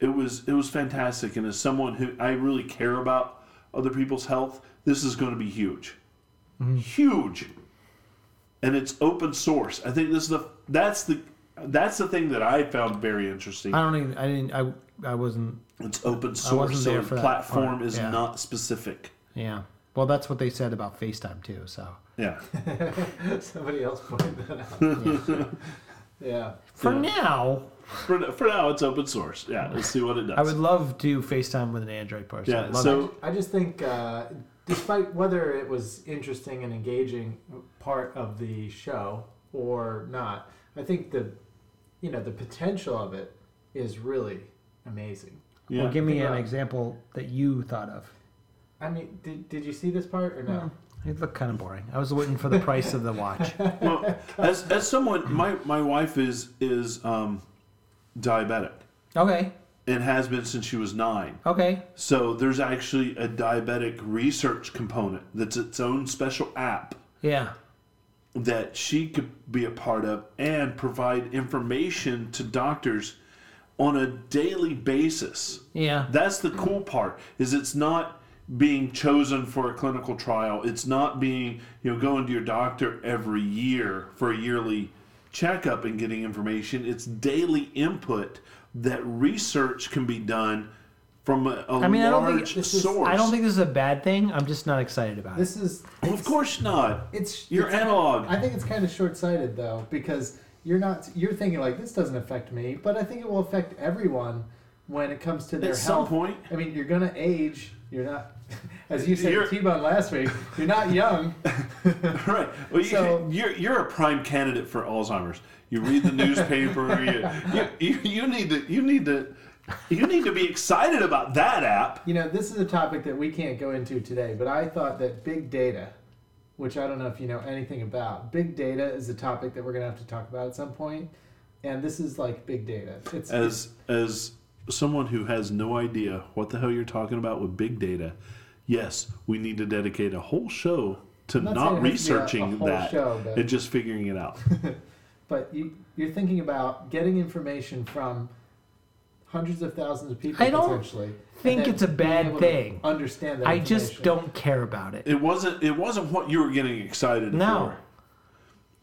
Speaker 3: it was it was fantastic. And as someone who I really care about other people's health, this is going to be huge, mm-hmm. huge. And it's open source. I think this is the that's the that's the thing that I found very interesting.
Speaker 2: I don't even. I didn't. I I wasn't.
Speaker 3: It's open source, so the platform is
Speaker 2: yeah.
Speaker 3: not specific.
Speaker 2: Yeah. Well, that's what they said about FaceTime too. So
Speaker 3: Yeah,
Speaker 4: Somebody else pointed that out. yeah.
Speaker 2: for
Speaker 3: Yeah.
Speaker 2: now,
Speaker 3: for, for now it's open source. Yeah, let's see what it does.
Speaker 2: I would love to FaceTime with an Android person.
Speaker 3: Yeah,
Speaker 2: I'd
Speaker 3: so-
Speaker 2: it.
Speaker 4: I just think, uh, despite whether it was interesting and engaging part of the show or not, I think the, you know, the potential of it is really amazing.
Speaker 3: yeah.
Speaker 2: Well, give me an example that you thought of.
Speaker 4: I mean, did, did you see this part or no?
Speaker 2: It looked kind of boring. I was waiting for the price of the watch.
Speaker 3: well, as, as someone, my, my wife is is um, diabetic
Speaker 2: Okay.
Speaker 3: and has been since she was nine.
Speaker 2: Okay.
Speaker 3: So there's actually a diabetic research component that's its own special app
Speaker 2: Yeah.
Speaker 3: That she could be a part of and provide information to doctors on a daily basis.
Speaker 2: Yeah.
Speaker 3: That's the cool part is it's not being chosen for a clinical trial. It's not being, you know, going to your doctor every year for a yearly checkup and getting information. It's daily input that research can be done from a, a
Speaker 2: I mean, I don't think
Speaker 3: large
Speaker 4: this is-
Speaker 3: source.
Speaker 2: I don't think this is a bad thing. I'm just not excited about it.
Speaker 4: This is.
Speaker 3: Well, of course not.
Speaker 4: It's
Speaker 3: You're
Speaker 4: it's-
Speaker 3: analog.
Speaker 4: I think it's kind of short-sighted though, because you're not. You're thinking like this doesn't affect me, but I think it will affect everyone when it comes to their
Speaker 3: At some
Speaker 4: health.
Speaker 3: point.
Speaker 4: I mean, you're gonna age. You're not, as you said
Speaker 3: You're-
Speaker 4: T-Bone last week. You're not young.
Speaker 3: right. Well, you,
Speaker 4: So-
Speaker 3: you're you're a prime candidate for Alzheimer's. You read the newspaper. you, you, you, you need to you need to you need to be excited about that app.
Speaker 4: You know, this is a topic that we can't go into today, but I thought that big data, which I don't know if you know anything about, big data is a topic that we're gonna have to talk about at some point. and this is like big data. It's
Speaker 3: As as someone who has no idea what the hell you're talking about with big data, yes, we need to dedicate a whole show to
Speaker 4: I'm not
Speaker 3: not,
Speaker 4: saying it has to a- a
Speaker 3: researching that
Speaker 4: show,
Speaker 3: and just figuring it out.
Speaker 4: but you, you're thinking about getting information from hundreds of thousands of people
Speaker 2: I don't
Speaker 4: potentially.
Speaker 2: think it's a bad thing.
Speaker 4: Understand that.
Speaker 2: I just don't care about it.
Speaker 3: It wasn't. It wasn't what you were getting excited
Speaker 2: No.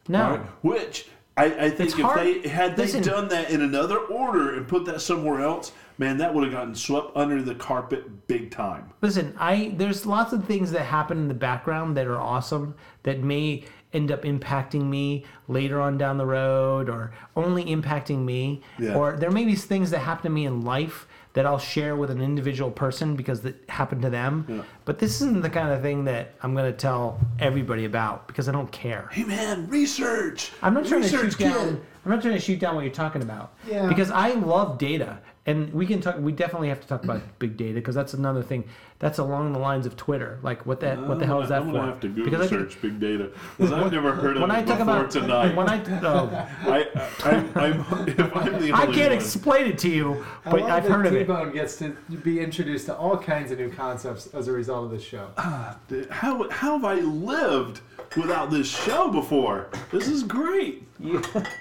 Speaker 3: for.
Speaker 2: No.
Speaker 3: Right? Which I, I think
Speaker 2: It's
Speaker 3: if
Speaker 2: hard-
Speaker 3: they had they
Speaker 2: listen.
Speaker 3: done that in another order and put that somewhere else, man, that would have gotten swept under the carpet big time.
Speaker 2: Listen, I there's lots of things that happen in the background that are awesome that may end up impacting me later on down the road or only impacting me
Speaker 3: Yeah.
Speaker 2: or there may be things that happen to me in life that I'll share with an individual person because that happened to them.
Speaker 3: Yeah.
Speaker 2: But this isn't the kind of thing that I'm going to tell everybody about because I don't care.
Speaker 3: Hey, man, research.
Speaker 2: I'm not trying to
Speaker 3: research,
Speaker 2: shoot down. I'm not trying to shoot down what you're talking about.
Speaker 4: Yeah.
Speaker 2: Because I love data, and we can talk. We definitely have to talk about big data because that's another thing. That's along the lines of Twitter. Like what that? Oh, what the hell is that
Speaker 3: I'm
Speaker 2: for?
Speaker 3: gonna have to Google
Speaker 2: because I can-
Speaker 3: search big data because I've never heard of
Speaker 2: when
Speaker 3: it
Speaker 2: I talk
Speaker 3: before
Speaker 2: about
Speaker 3: tonight.
Speaker 2: when I oh,
Speaker 3: I, I, I'm, if I'm the
Speaker 2: I can't
Speaker 3: one-
Speaker 2: explain it to you, but I've heard of it.
Speaker 4: T-Bone gets to be introduced to all kinds of new concepts as a result of this show.
Speaker 3: Ah, how how have I lived without this show before? This is great.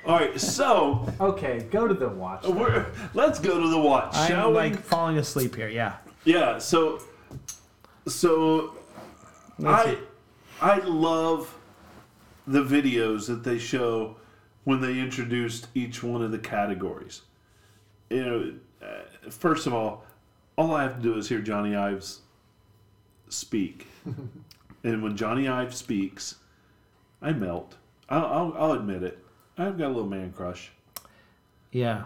Speaker 3: All right, so
Speaker 4: Okay, go to the watch.
Speaker 3: we're, let's go to the watch, shall
Speaker 2: I'm
Speaker 3: we?
Speaker 2: like falling asleep here. Yeah.
Speaker 3: Yeah. So so I. I love the videos that they show when they introduced each one of the categories. You know, uh, first of all, all I have to do is hear Jony Ives speak, and when Jony Ive speaks, I melt. I'll, I'll, I'll admit it. I've got a little man crush.
Speaker 2: Yeah.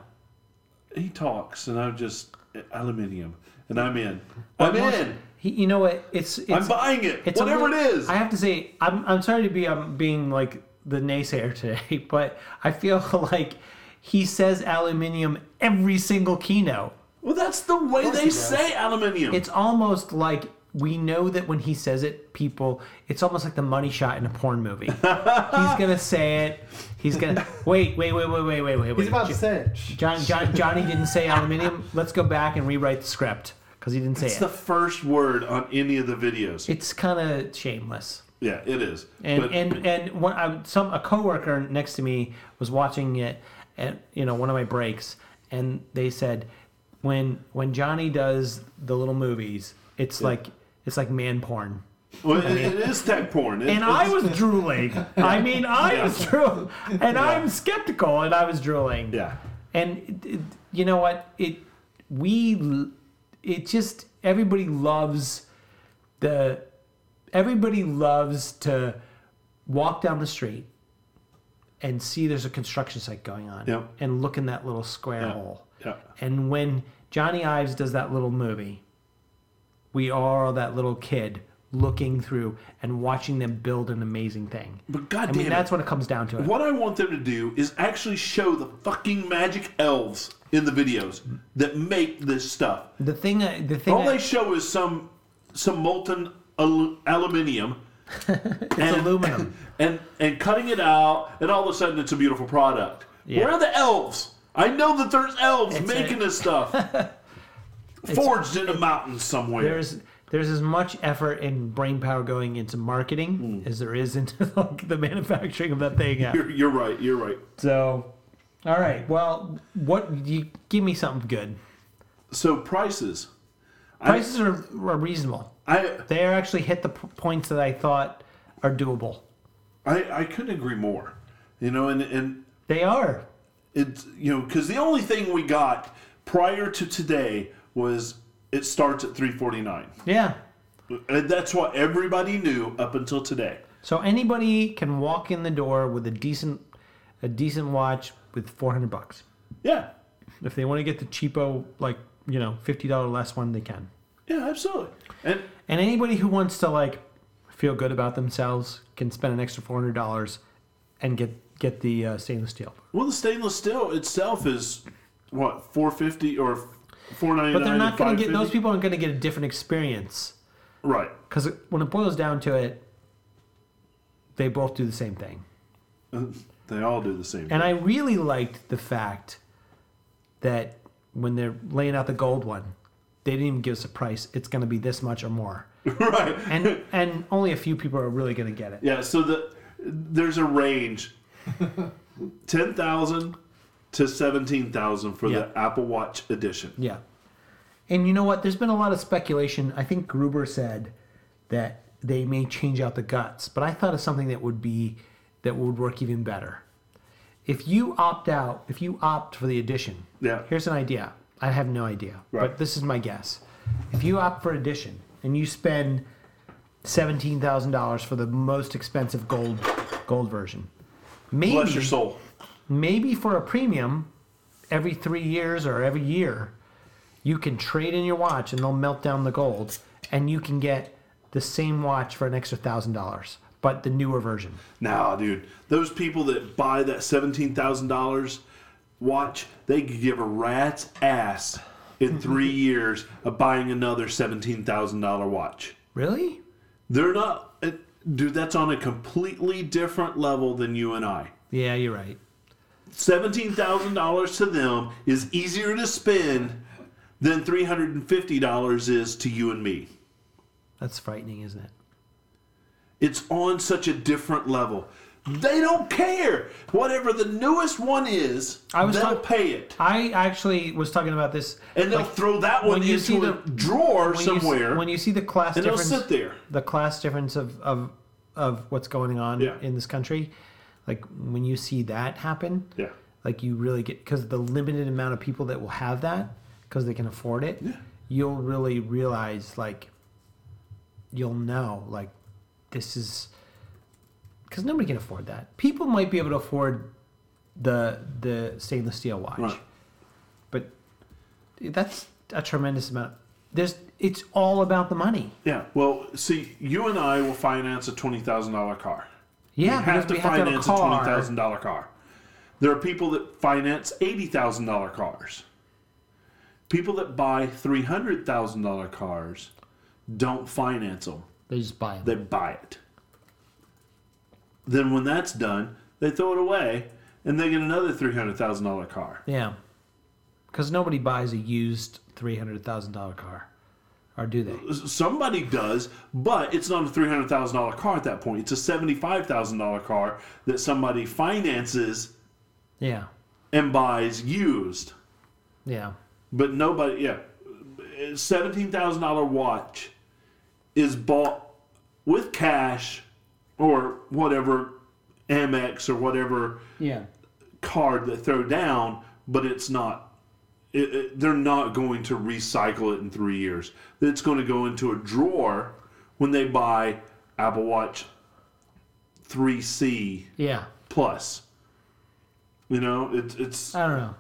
Speaker 3: He talks, and I'm just aluminium, and I'm in. I'm
Speaker 2: Almost-
Speaker 3: in.
Speaker 2: He, you know what? It's it's
Speaker 3: I'm buying it.
Speaker 2: It's
Speaker 3: Whatever
Speaker 2: little-
Speaker 3: it is.
Speaker 2: I have to say, I'm, I'm sorry to be um, being like the naysayer today, but I feel like he says aluminium every single keynote.
Speaker 3: well, that's the way they say aluminium.
Speaker 2: It's almost like we know that when he says it, people, it's almost like the money shot in a porn movie. He's gonna say it. He's gonna wait, wait, wait, wait, wait, wait, wait.
Speaker 4: He's about to say it.
Speaker 2: John, John, Jony didn't say aluminium. Let's go back and rewrite the script because he didn't say
Speaker 3: it's
Speaker 2: it.
Speaker 3: It's the first word on any of the videos.
Speaker 2: it's kind of shameless.
Speaker 3: yeah, it is.
Speaker 2: And
Speaker 3: But-
Speaker 2: and and one, um, some a coworker next to me was watching it at you know one of my breaks, and they said when when Jony does the little movies, it's like it's like man porn.
Speaker 3: well, it, it is tech porn. It-
Speaker 2: And I was drooling. I mean, I
Speaker 3: Yeah.
Speaker 2: was drooling, and I'm skeptical, and I was drooling.
Speaker 3: Yeah.
Speaker 2: And it, you know what? It we it just everybody loves the everybody loves to walk down the street and see there's a construction site going on
Speaker 3: Yep.
Speaker 2: and look in that little square
Speaker 3: Yeah.
Speaker 2: hole.
Speaker 3: Yeah.
Speaker 2: And when Jony Ives does that little movie, we are that little kid looking through and watching them build an amazing thing.
Speaker 3: But
Speaker 2: God
Speaker 3: I
Speaker 2: mean, that's what it comes down to. It.
Speaker 3: What I want them to do is actually show the fucking magic elves in the videos that make this stuff.
Speaker 2: The thing, the thing,
Speaker 3: All
Speaker 2: I-
Speaker 3: they show is some some molten alu- aluminium
Speaker 2: it's aluminum.
Speaker 3: and and cutting it out, and all of a sudden it's a beautiful product.
Speaker 2: Yeah.
Speaker 3: Where are the elves? I know that there's elves
Speaker 2: It's
Speaker 3: making
Speaker 2: a-
Speaker 3: this stuff. Forged in the mountains somewhere.
Speaker 2: There's there's as much effort and brain power going into marketing hmm. as there is into like, the manufacturing of that thing.
Speaker 3: You're, you're right. You're right.
Speaker 2: So, all right. Well, what you give me something good?
Speaker 3: So prices.
Speaker 2: Prices are, are reasonable.
Speaker 3: I
Speaker 2: They are actually hit the p- points that I thought are doable.
Speaker 3: I, I couldn't agree more. You know, and and
Speaker 2: They are.
Speaker 3: it's you know because the only thing we got prior to today was it starts at 349
Speaker 2: Yeah.
Speaker 3: and that's what everybody knew up until today
Speaker 2: So anybody can walk in the door with a decent a decent watch with 400 bucks.
Speaker 3: yeah
Speaker 2: If they want to get the cheapo like, you know, $50 less one, they can.
Speaker 3: yeah absolutely and
Speaker 2: And anybody who wants to like feel good about themselves can spend an extra four hundred dollars and get get the uh, stainless steel.
Speaker 3: well the stainless steel itself is what 450 or 499
Speaker 2: But they're not going to get those people aren't going to get a different experience
Speaker 3: right
Speaker 2: because when it boils down to it, they both do the same thing.
Speaker 3: they all do the same thing.
Speaker 2: And I really liked the fact that when they're laying out the gold one, they didn't even give us a price. It's going to be this much or more,
Speaker 3: right
Speaker 2: and and only a few people are really going to get it.
Speaker 3: yeah so the there's a range 10000 to seventeen thousand for
Speaker 2: Yeah.
Speaker 3: the Apple Watch edition.
Speaker 2: Yeah. And you know what? There's been a lot of speculation. I think Gruber said that they may change out the guts, but I thought of something that would be that would work even better. If you opt out, if you opt for the edition,
Speaker 3: Yeah.
Speaker 2: here's an idea. I have no idea,
Speaker 3: Right.
Speaker 2: but this is my guess. If you opt for edition and you spend seventeen thousand dollars for the most expensive gold gold version, maybe
Speaker 3: Bless your soul.
Speaker 2: Maybe for a premium every three years or every year you can trade in your watch and they'll melt down the gold and you can get the same watch for an extra thousand dollars but the newer version
Speaker 3: Nah, dude, those people that buy that seventeen thousand dollars watch, they could give a rat's ass in three years of buying another seventeen thousand dollar watch.
Speaker 2: really
Speaker 3: They're not, dude. That's on a completely different level than you and I.
Speaker 2: yeah you're right
Speaker 3: Seventeen thousand dollars to them is easier to spend than three hundred and fifty dollars is to you and me.
Speaker 2: that's frightening isn't it
Speaker 3: It's on such a different level. They don't care. Whatever the newest one is,
Speaker 2: I was
Speaker 3: they'll
Speaker 2: talk-
Speaker 3: pay it.
Speaker 2: i actually was talking about this
Speaker 3: And they'll
Speaker 2: like,
Speaker 3: throw that one
Speaker 2: you
Speaker 3: into a
Speaker 2: the-
Speaker 3: drawer
Speaker 2: when you,
Speaker 3: somewhere.
Speaker 2: see, when you see the class
Speaker 3: and they'll
Speaker 2: difference
Speaker 3: sit there.
Speaker 2: the class difference of of of what's going on
Speaker 3: Yeah.
Speaker 2: in this country like when you see that happen
Speaker 3: Yeah.
Speaker 2: like you really get because the limited amount of people that will have that because they can afford it
Speaker 3: Yeah.
Speaker 2: you'll really realize like you'll know like this is because nobody can afford that people might be able to afford the the stainless steel watch
Speaker 3: Right.
Speaker 2: but that's a tremendous amount there's it's all about the money
Speaker 3: Yeah. Well, see, you and I will finance a twenty thousand dollar car.
Speaker 2: Yeah
Speaker 3: you have to
Speaker 2: we have to have a
Speaker 3: finance a twenty
Speaker 2: car.
Speaker 3: thousand dollar car. There are people that finance eighty thousand dollar cars. People that buy three hundred thousand dollar cars don't finance them.
Speaker 2: they just buy them
Speaker 3: They buy it. Then when that's done, they throw it away and they get another three hundred thousand dollar car.
Speaker 2: yeah because nobody buys a used $300000 car or do they
Speaker 3: Somebody does, but it's not a three hundred thousand dollar car at that point. It's a seventy five thousand dollar car that somebody finances
Speaker 2: yeah
Speaker 3: and buys used.
Speaker 2: yeah
Speaker 3: But nobody, yeah, seventeen thousand dollar watch is bought with cash or whatever Amex or whatever
Speaker 2: yeah
Speaker 3: card that throw down, but it's not. It, it, they're not going to recycle it in three years. It's going to go into a drawer when they buy Apple Watch 3C
Speaker 2: yeah
Speaker 3: Plus. You know, it's it's
Speaker 2: I don't know.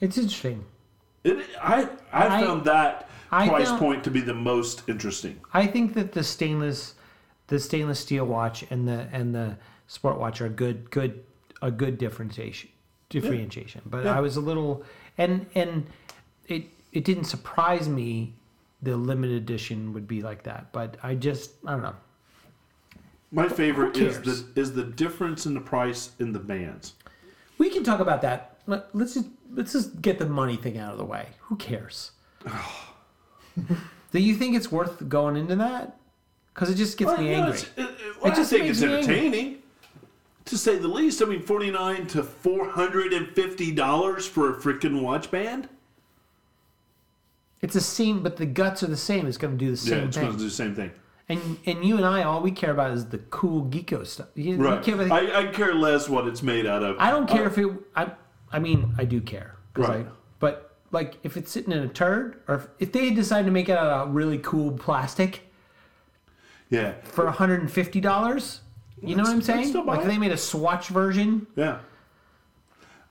Speaker 2: It's interesting.
Speaker 3: it, I I
Speaker 2: I-
Speaker 3: found that
Speaker 2: I
Speaker 3: price
Speaker 2: found-
Speaker 3: point to be the most interesting.
Speaker 2: I think that the stainless, the stainless steel watch and the and the sport watch are good, good, a good differentiation, differentiation. But
Speaker 3: Yeah.
Speaker 2: I was a little, and and it it didn't surprise me. The limited edition would be like that, but I just I don't know.
Speaker 3: My favorite is the is the difference in the price in the bands.
Speaker 2: We can talk about that. Let- Let's just let's just get the money thing out of the way. Who cares? Do you think it's worth going into that? Because it just gets
Speaker 3: Well,
Speaker 2: me angry.
Speaker 3: it- it- well,
Speaker 2: just
Speaker 3: I think
Speaker 2: makes
Speaker 3: it's
Speaker 2: me angry.
Speaker 3: To say the least. I mean, forty nine to four hundred and fifty dollars for a freaking watch band.
Speaker 2: It's the same, but the guts are the same. It's going to do the same. Thing.
Speaker 3: Yeah, it's going to do the same thing.
Speaker 2: And and you and I, all we care about is the cool geeko stuff. You,
Speaker 3: Right. I, I care less what it's made out of.
Speaker 2: I don't care uh, if it. I I mean, I do care.
Speaker 3: Right.
Speaker 2: I, but like, if it's sitting in a turd, or if, if they decide to make it out of really cool plastic
Speaker 3: Yeah.
Speaker 2: for hundred and fifty dollars, you know what I'm saying? Like,
Speaker 3: it.
Speaker 2: they made a Swatch version.
Speaker 3: Yeah.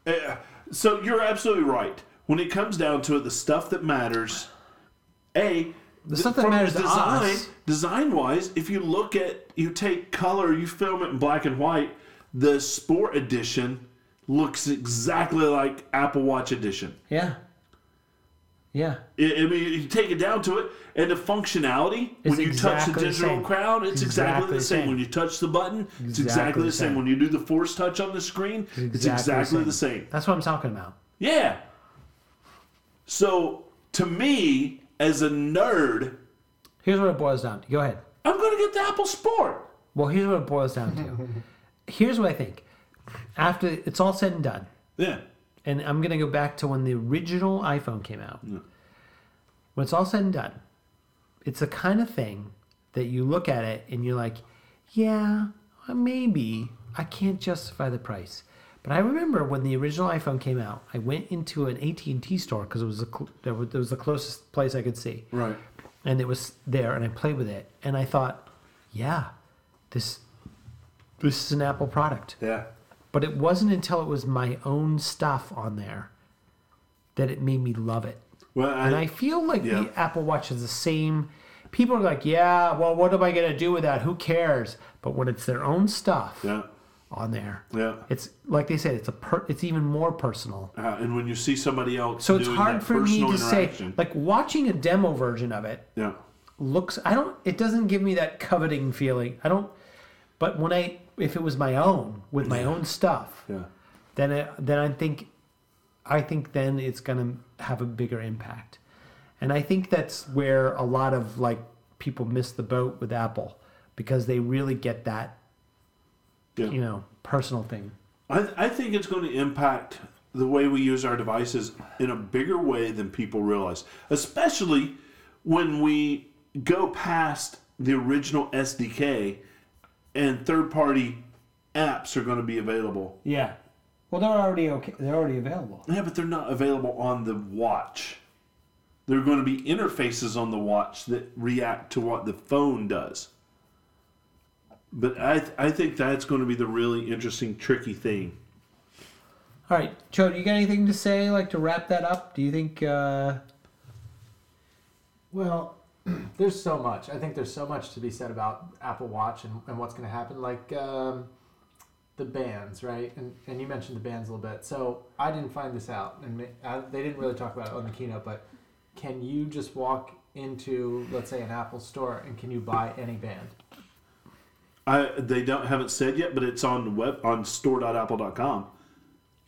Speaker 3: Uh, so you're absolutely right. When it comes down to it, the stuff that matters, a
Speaker 2: The stuff that matters
Speaker 3: design, design wise, if you look at you take color, you film it in black and white, the Sport Edition looks exactly like Apple Watch Edition.
Speaker 2: Yeah. Yeah.
Speaker 3: I I mean, you take it down to it, and the functionality
Speaker 2: It's
Speaker 3: when you touch the
Speaker 2: exactly the
Speaker 3: digital crown, it's exactly, the same. When you touch the button, it's exactly the same. When you do the force touch on the screen, it's exactly the same.
Speaker 2: That's what I'm talking about.
Speaker 3: Yeah. So to me, as a nerd,
Speaker 2: Here's what it boils down to. Go ahead.
Speaker 3: I'm going to get the Apple Sport.
Speaker 2: Well, here's what it boils down to. here's what I think. After it's all said and done,
Speaker 3: Yeah.
Speaker 2: And I'm gonna go back to when the original iPhone came out. When it's all said and done, it's the kind of thing that you look at it and you're like, yeah, maybe I can't justify the price. But I remember when the original iPhone came out, I went into an AT and T store because it was the that was the closest place I could see
Speaker 3: Right.
Speaker 2: and it was there and I played with it and I thought, yeah, this this is an Apple product.
Speaker 3: Yeah.
Speaker 2: But it wasn't until it was my own stuff on there that it made me love it.
Speaker 3: Well,
Speaker 2: And
Speaker 3: I,
Speaker 2: I feel like
Speaker 3: yeah.
Speaker 2: the Apple Watch is the same. People are like, yeah, well, what am I going to do with that? Who cares? But when it's their own stuff
Speaker 3: yeah.
Speaker 2: on there,
Speaker 3: Yeah.
Speaker 2: it's like they said, it's a per, it's even more personal.
Speaker 3: Uh, and when you see somebody else,
Speaker 2: So it's hard for me to say, like watching a demo version of it
Speaker 3: yeah,
Speaker 2: looks i don't it doesn't give me that coveting feeling i don't but when i if it was my own with my own stuff
Speaker 3: yeah,
Speaker 2: then it, then i think i think then it's going to have a bigger impact. And i think that's where a lot of like people miss the boat with apple because they really get that
Speaker 3: yeah.
Speaker 2: you know personal thing.
Speaker 3: I, I think it's going to impact the way we use our devices in a bigger way than people realize, especially when we go past the original SDK and third party apps are going to be available.
Speaker 2: yeah well they're already okay they're already available
Speaker 3: Yeah, but they're not available on the watch. There are going to be interfaces on the watch that react to what the phone does. But I, I think that's going to be the really interesting, tricky thing.
Speaker 2: all right joe do you got anything to say like to wrap that up do you think uh
Speaker 4: Well, there's so much. I think there's so much to be said about Apple Watch and, and what's going to happen. Like um, the bands, right? And, and you mentioned the bands a little bit. So I didn't find this out, and I, they didn't really talk about it on the keynote. But can you just walk into, let's say, an Apple store and can you buy any band?
Speaker 3: I they don't haven't said yet, but it's on the web on store.apple.com.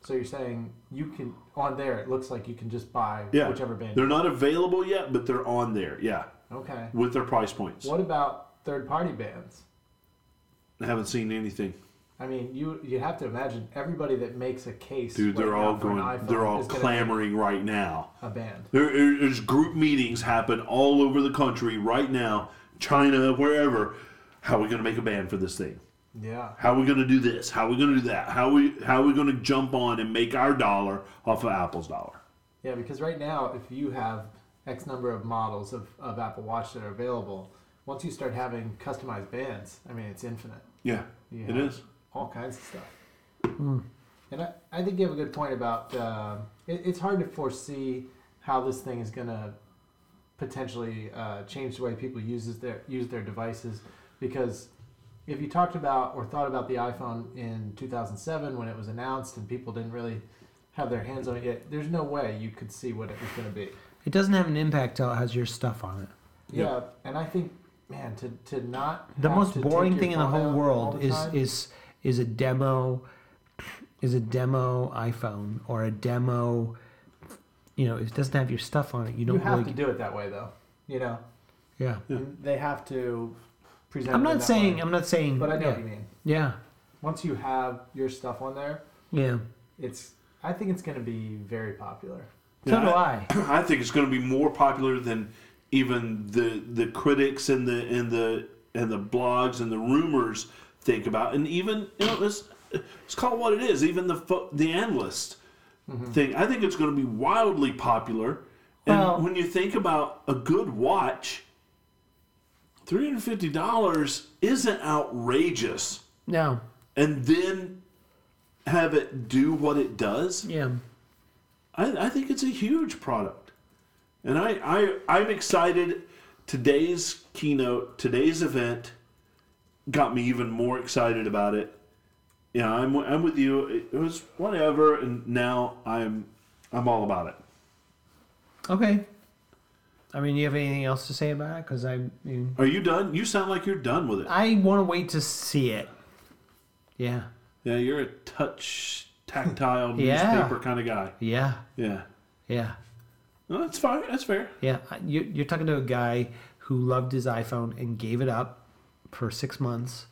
Speaker 4: So you're saying you can on there? It looks like you can just buy
Speaker 3: Yeah,
Speaker 4: whichever band.
Speaker 3: They're not available yet, but they're on there. Yeah,
Speaker 4: okay.
Speaker 3: with their price points.
Speaker 4: What about third-party bands?
Speaker 3: I haven't seen anything,
Speaker 4: I mean, you you have to imagine everybody that makes a case.
Speaker 3: dude.
Speaker 4: right
Speaker 3: They're all going. They're all clamoring right now.
Speaker 4: A band.
Speaker 3: There, there's group meetings happen all over the country right now, China, wherever. How are we going to make a band for this thing?
Speaker 4: Yeah.
Speaker 3: How are we going to do this? How are we going to do that? How we how are we going to jump on and make our dollar off of Apple's dollar?
Speaker 4: Yeah, because right now, if you have X number of models of, of Apple Watch that are available, once you start having customized bands, I mean, it's infinite.
Speaker 3: Yeah,
Speaker 4: You
Speaker 3: it
Speaker 4: have
Speaker 3: is.
Speaker 4: All kinds of stuff. And I, I think you have a good point about uh, it, it's hard to foresee how this thing is going to potentially uh, change the way people uses their use their devices because if you talked about or thought about the iPhone in 2007 when it was announced and people didn't really have their hands on it yet, there's no way you could see what it was going to be.
Speaker 2: It doesn't have an impact till it has your stuff on it.
Speaker 4: Yeah,
Speaker 3: Yeah.
Speaker 4: and I think, man, to, to not
Speaker 2: The most boring thing in the whole world
Speaker 4: the
Speaker 2: is
Speaker 4: time-
Speaker 2: is is a demo is a demo iPhone or a demo you know, it doesn't have your stuff on it, you
Speaker 4: you
Speaker 2: don't You
Speaker 4: have
Speaker 2: really
Speaker 4: to do it that way though. You know,
Speaker 2: Yeah.
Speaker 3: Yeah.
Speaker 4: They have to present.
Speaker 2: I'm
Speaker 4: it
Speaker 2: not
Speaker 4: that
Speaker 2: saying
Speaker 4: way.
Speaker 2: I'm not saying
Speaker 4: but I know
Speaker 2: yeah.
Speaker 4: what you mean.
Speaker 2: yeah.
Speaker 4: Once you have your stuff on there,
Speaker 2: Yeah.
Speaker 4: it's. I think it's going to be very popular.
Speaker 2: So do I.
Speaker 3: I think it's going to be more popular than even the the critics and the and the and the blogs and the rumors think about, and even you know it's it's called what it is. Even the the analyst mm-hmm. thing, I think it's going to be wildly popular. And
Speaker 2: Well-
Speaker 3: when you think about a good watch, three hundred fifty dollars isn't outrageous,
Speaker 2: No.
Speaker 3: and then have it do what it does.
Speaker 2: Yeah.
Speaker 3: I, I think it's a huge product. And I, I, I'm excited. Today's keynote, today's event got me even more excited about it. Yeah, I'm, I'm with you. It was whatever, and now I'm, I'm all about it.
Speaker 2: Okay. I mean, you have anything else to say about it? Because I mean,
Speaker 3: Are you done? You sound like you're done with it.
Speaker 2: I want to wait to see it. Yeah.
Speaker 3: Yeah, you're a touch, tactile
Speaker 2: Yeah.
Speaker 3: newspaper kind of guy.
Speaker 2: Yeah.
Speaker 3: Yeah.
Speaker 2: Yeah.
Speaker 3: No, that's fine. That's fair.
Speaker 2: Yeah. You, you're talking to a guy who loved his iPhone and gave it up for six months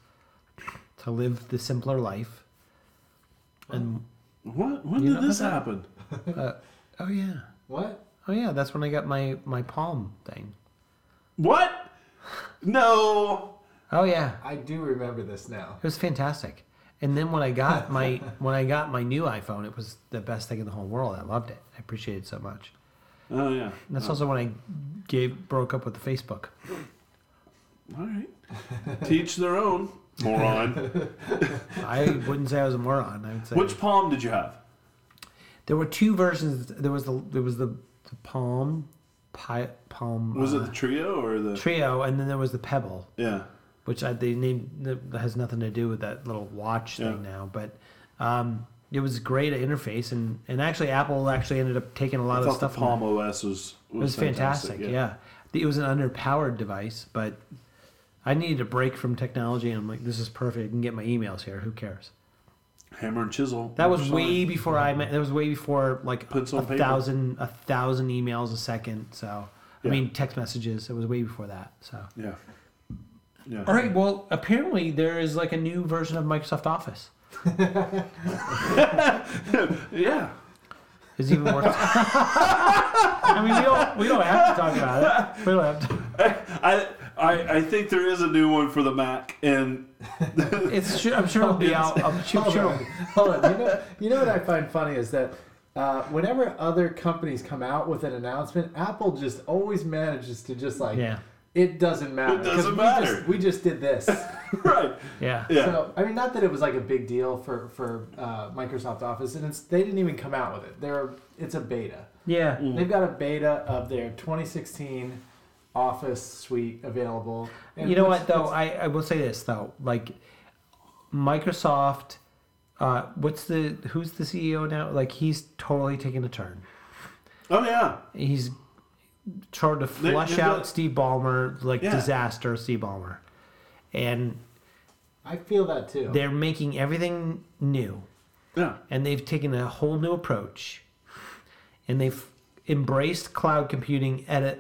Speaker 2: to live the simpler life. And
Speaker 3: What? When did this happen?
Speaker 2: Uh, oh yeah.
Speaker 4: What?
Speaker 2: Oh yeah. That's when I got my my palm thing.
Speaker 3: What? No.
Speaker 2: Oh yeah.
Speaker 4: I do remember this now.
Speaker 2: It was fantastic. And then when I got my when I got my new iPhone, it was the best thing in the whole world. I loved it. I appreciated it so much.
Speaker 3: Oh yeah.
Speaker 2: And that's also when I gave broke up with the Facebook.
Speaker 3: All right. Teach their own. Moron.
Speaker 2: I wouldn't say I was a moron. I would say
Speaker 3: Which palm did you have?
Speaker 2: there were two versions. There was the there was the, the Palm, Pi, Palm
Speaker 3: Was
Speaker 2: uh,
Speaker 3: it the Treo or the?
Speaker 2: Treo, and then there was the Pebble,
Speaker 3: Yeah.
Speaker 2: Which I, they named has nothing to do with that little watch thing now. But um, it was great interface, and and actually Apple actually ended up taking a lot
Speaker 3: I
Speaker 2: of
Speaker 3: the
Speaker 2: stuff. from
Speaker 3: Palm. OS was
Speaker 2: It was fantastic. yeah. It was an underpowered device, but I needed a break from technology, and I'm like, this is perfect. I can get my emails here. Who cares?
Speaker 3: Hammer and chisel.
Speaker 2: That was
Speaker 3: Sorry.
Speaker 2: way before I met. That was way before like
Speaker 3: Pencil
Speaker 2: a
Speaker 3: paper.
Speaker 2: thousand a thousand emails a second. So I mean text messages. It was way before that. So
Speaker 3: Yeah. Yeah.
Speaker 2: all right. Well, apparently there is like a new version of Microsoft Office.
Speaker 3: Yeah.
Speaker 2: Is even more. I mean, we don't we don't have to talk about it. We don't have to.
Speaker 3: I, I I think there is a new one for the Mac, and
Speaker 2: It's sure, I'm sure it'll be out. I'm sure.
Speaker 4: Hold
Speaker 2: sure
Speaker 4: on. Hold on. You know, you know what I find funny is that uh, whenever other companies come out with an announcement, Apple just always manages to just like,
Speaker 2: Yeah.
Speaker 4: It doesn't matter.
Speaker 3: It doesn't
Speaker 4: 'cause we
Speaker 3: matter.
Speaker 4: Just, we just did this.
Speaker 3: right.
Speaker 2: Yeah.
Speaker 3: Yeah.
Speaker 4: So I mean, not that it was like a big deal for for uh, Microsoft Office, and it's they didn't even come out with it. They're it's a beta.
Speaker 2: Yeah.
Speaker 4: They've got a beta of their 2016 Office suite available. and
Speaker 2: You know what though? I, I will say this though. Like Microsoft, uh, what's the who's the CEO now? Like he's totally taking a turn.
Speaker 3: Oh yeah.
Speaker 2: He's trying to flush
Speaker 3: they've
Speaker 2: out
Speaker 3: got-
Speaker 2: Steve Ballmer, like
Speaker 3: Yeah.
Speaker 2: disaster Steve Ballmer, and
Speaker 4: I feel that too.
Speaker 2: they're making everything new,
Speaker 3: Yeah.
Speaker 2: and they've taken a whole new approach, and they've embraced cloud computing at a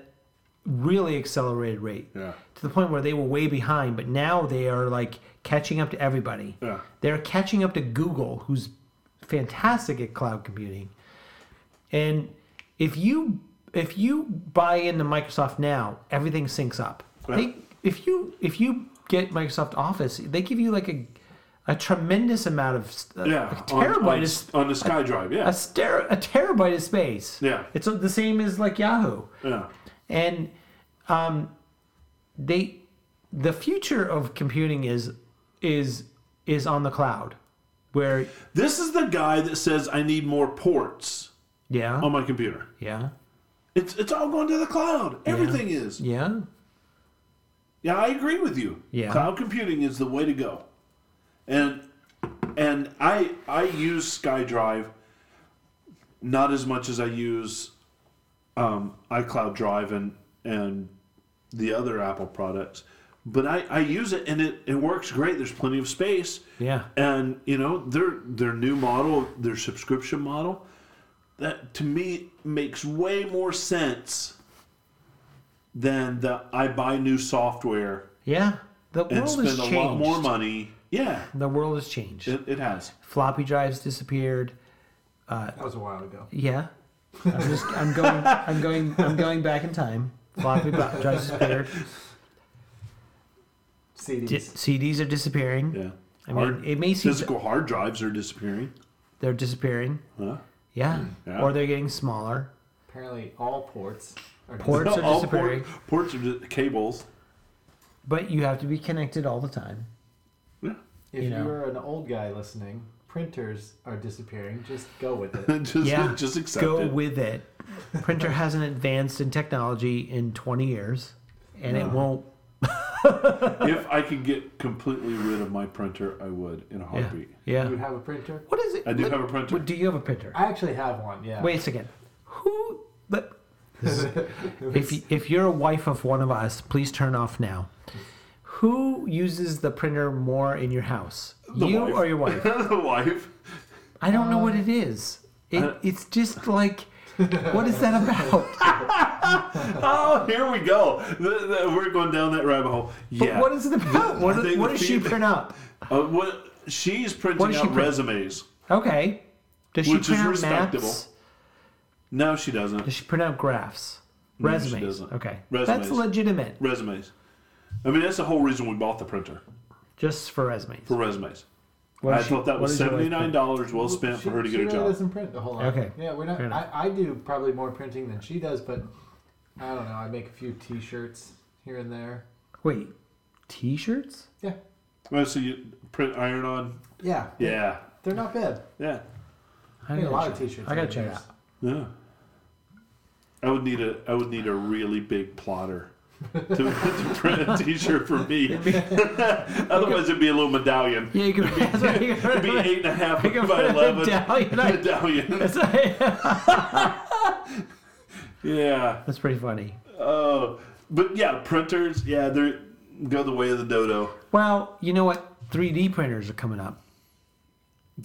Speaker 2: really accelerated rate.
Speaker 3: Yeah.
Speaker 2: to the point where they were way behind, but now they are like catching up to everybody.
Speaker 3: Yeah.
Speaker 2: They're catching up to Google, who's fantastic at cloud computing. And if you if you buy into Microsoft now, everything syncs up.
Speaker 3: Yeah.
Speaker 2: They, if you if you get Microsoft Office, they give you like a a tremendous amount of st-
Speaker 3: Yeah.
Speaker 2: a terabyte
Speaker 3: on, on, on the SkyDrive.
Speaker 2: a,
Speaker 3: Yeah.
Speaker 2: ster- a terabyte of space.
Speaker 3: Yeah.
Speaker 2: It's the same as like Yahoo
Speaker 3: Yeah.
Speaker 2: and um, they the future of computing is is is on the cloud where
Speaker 3: This is the guy that says I need more ports
Speaker 2: yeah
Speaker 3: on my computer.
Speaker 2: yeah
Speaker 3: It's it's all going to the cloud. Everything is.
Speaker 2: yeah
Speaker 3: Yeah, I agree with you.
Speaker 2: Yeah.
Speaker 3: Cloud computing is the way to go. And and I I use SkyDrive not as much as I use um, iCloud Drive and and the other Apple products. But I, I use it and it, it works great. There's plenty of space.
Speaker 2: yeah
Speaker 3: And you know, their their new model, their subscription model, that to me makes way more sense than the I buy new software
Speaker 2: yeah the
Speaker 3: and
Speaker 2: world has
Speaker 3: spend a
Speaker 2: changed
Speaker 3: lot more money. Yeah,
Speaker 2: the world has changed
Speaker 3: it, it has.
Speaker 2: floppy drives disappeared uh,
Speaker 4: that was a while ago.
Speaker 2: yeah i'm just i'm going i'm going i'm going back in time floppy drives disappeared
Speaker 4: CDs.
Speaker 2: Di- cds are disappearing
Speaker 3: Yeah.
Speaker 2: I mean,
Speaker 3: Hard-
Speaker 2: it may seem
Speaker 3: physical hard drives are disappearing.
Speaker 2: they're disappearing
Speaker 3: Huh?
Speaker 2: Yeah. Hmm.
Speaker 3: Yeah.
Speaker 2: or they're getting smaller
Speaker 4: Apparently, all ports are
Speaker 2: Ports are
Speaker 3: All
Speaker 2: disappearing.
Speaker 3: port- ports are di- cables.
Speaker 2: but you have to be connected all the time
Speaker 3: Yeah.
Speaker 4: If
Speaker 2: you
Speaker 4: you
Speaker 2: know.
Speaker 4: are an old guy listening, printers are disappearing. Just go with it.
Speaker 3: just
Speaker 2: yeah,
Speaker 3: just accept
Speaker 2: go
Speaker 3: it.
Speaker 2: Go with it. Printer hasn't advanced in technology in 20 years, and it won't.
Speaker 3: If I could get completely rid of my printer, I would in a heartbeat.
Speaker 2: yeah.
Speaker 4: You have a printer?
Speaker 2: What is it?
Speaker 3: I do
Speaker 2: What-
Speaker 3: have a printer.
Speaker 2: what- do you have a printer?
Speaker 4: I actually have one. Yeah.
Speaker 2: Wait a second. Who? But if you- if you're a wife of one of us, please turn off now. Who uses the printer more in your house?
Speaker 3: The
Speaker 2: you
Speaker 3: wife.
Speaker 2: or your wife?
Speaker 3: the wife.
Speaker 2: I don't know what um, it is. It, it's just like, what is that about?
Speaker 3: Oh, here we go. The- the- we're going down that rabbit hole.
Speaker 2: But
Speaker 3: Yeah.
Speaker 2: what is it about? What, what does she print up?
Speaker 3: Uh, what she's printing
Speaker 2: she
Speaker 3: out
Speaker 2: print?
Speaker 3: resumes.
Speaker 2: Okay. Does she
Speaker 3: which is
Speaker 2: print out
Speaker 3: respectable.
Speaker 2: maps?
Speaker 3: No, she doesn't.
Speaker 2: Does she print out graphs?
Speaker 3: No, she
Speaker 2: Resumes.
Speaker 3: doesn't.
Speaker 2: Okay.
Speaker 3: Resumes.
Speaker 2: That's legitimate.
Speaker 3: Resumes. I mean, that's the whole reason we bought the printer
Speaker 2: Just for resumes.
Speaker 3: for resumes.
Speaker 2: What
Speaker 3: I
Speaker 2: she-
Speaker 3: thought that was
Speaker 2: does your wife
Speaker 3: seventy nine
Speaker 2: print?
Speaker 3: dollars well spent
Speaker 4: She-
Speaker 3: for her to
Speaker 4: she
Speaker 3: get a
Speaker 4: really
Speaker 3: job.
Speaker 4: doesn't print a whole lot.
Speaker 2: Okay.
Speaker 4: Yeah, we're not. I, I do probably more printing than she does, but I don't know. I make a few T-shirts here and there.
Speaker 2: Wait, t-shirts?
Speaker 4: Yeah.
Speaker 3: Well, so you print iron on?
Speaker 4: Yeah.
Speaker 3: Yeah,
Speaker 4: They're not bad.
Speaker 3: yeah,
Speaker 2: I
Speaker 4: I get a
Speaker 2: gotta
Speaker 4: lot of T-shirts.
Speaker 2: I gotta
Speaker 4: over
Speaker 2: check it out.
Speaker 3: yeah. I would need a I would need a really big plotter to, to print a T-shirt for me. Otherwise, it'd be a little medallion.
Speaker 2: Yeah, you can. That's right. You
Speaker 3: It'd be eight and a half by eleven.
Speaker 2: medallion on-
Speaker 3: medallion.
Speaker 2: That's, right.
Speaker 3: Yeah.
Speaker 2: That's pretty funny.
Speaker 3: Oh, but yeah, printers. Yeah, they're go the way of the dodo.
Speaker 2: Well, you know what? 3D printers are coming up.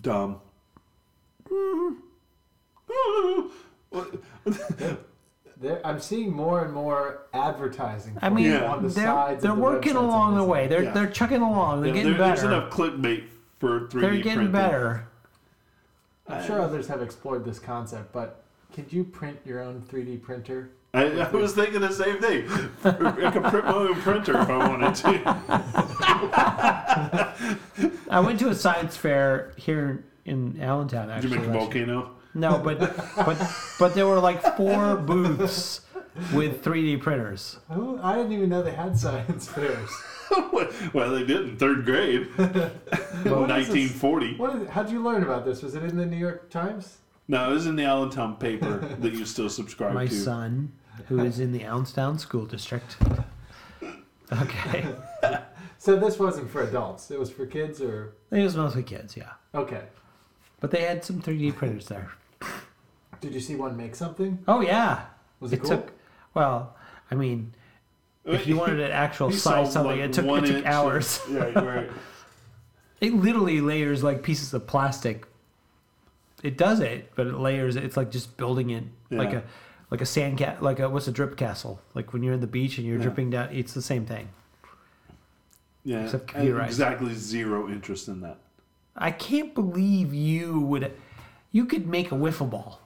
Speaker 3: Dumb. Mm-hmm.
Speaker 4: There, I'm seeing more and more advertising.
Speaker 2: I mean,
Speaker 4: it on the
Speaker 2: they're,
Speaker 4: sides.
Speaker 2: they're
Speaker 4: of the
Speaker 2: working along the way. They're
Speaker 3: Yeah.
Speaker 2: they're chugging along. They're
Speaker 3: Yeah,
Speaker 2: getting
Speaker 3: there- there's
Speaker 2: better.
Speaker 3: enough clickbait for 3D
Speaker 2: They're getting
Speaker 3: printing.
Speaker 2: better.
Speaker 4: I'm sure others have explored this concept, but could you print your own 3D printer?
Speaker 3: I, I was thinking the same thing. I could print my own printer if I wanted to.
Speaker 2: I went to a science fair here in Allentown.
Speaker 3: Did
Speaker 2: Actually,
Speaker 3: you make a
Speaker 2: last year.
Speaker 3: volcano?
Speaker 2: No, but but but there were like four booths with 3D printers.
Speaker 4: Oh, I didn't even know they had science fairs.
Speaker 3: well, they did in third grade,
Speaker 4: What is this?
Speaker 3: 1940.
Speaker 4: What is, how'd you learn about this? Was it in the New York Times?
Speaker 3: No, it was in the Allentown paper that you still subscribe
Speaker 2: My
Speaker 3: to.
Speaker 2: My son, who is in the Allentown School District. Okay,
Speaker 4: So this wasn't for adults. It was for kids, or
Speaker 2: it was mostly kids, yeah.
Speaker 4: okay.
Speaker 2: But they had some 3D printers there.
Speaker 4: Did you see one make something?
Speaker 2: Oh yeah,
Speaker 4: Was it,
Speaker 2: it
Speaker 4: cool?
Speaker 2: took. Well, I mean, if you wanted an actual size something,
Speaker 3: like,
Speaker 2: it took
Speaker 3: one
Speaker 2: it took
Speaker 3: inch
Speaker 2: hours.
Speaker 3: of- yeah, right.
Speaker 2: It literally layers like pieces of plastic. It does it, but it layers. It's like just building it like a like a sand cat, like a what's a drip castle? Like when you're in the beach and you're
Speaker 3: Yeah.
Speaker 2: dripping down. It's the same thing.
Speaker 3: Yeah,
Speaker 2: Except computerized.
Speaker 3: exactly zero interest in that.
Speaker 2: I can't believe you would. You could make a wiffle ball,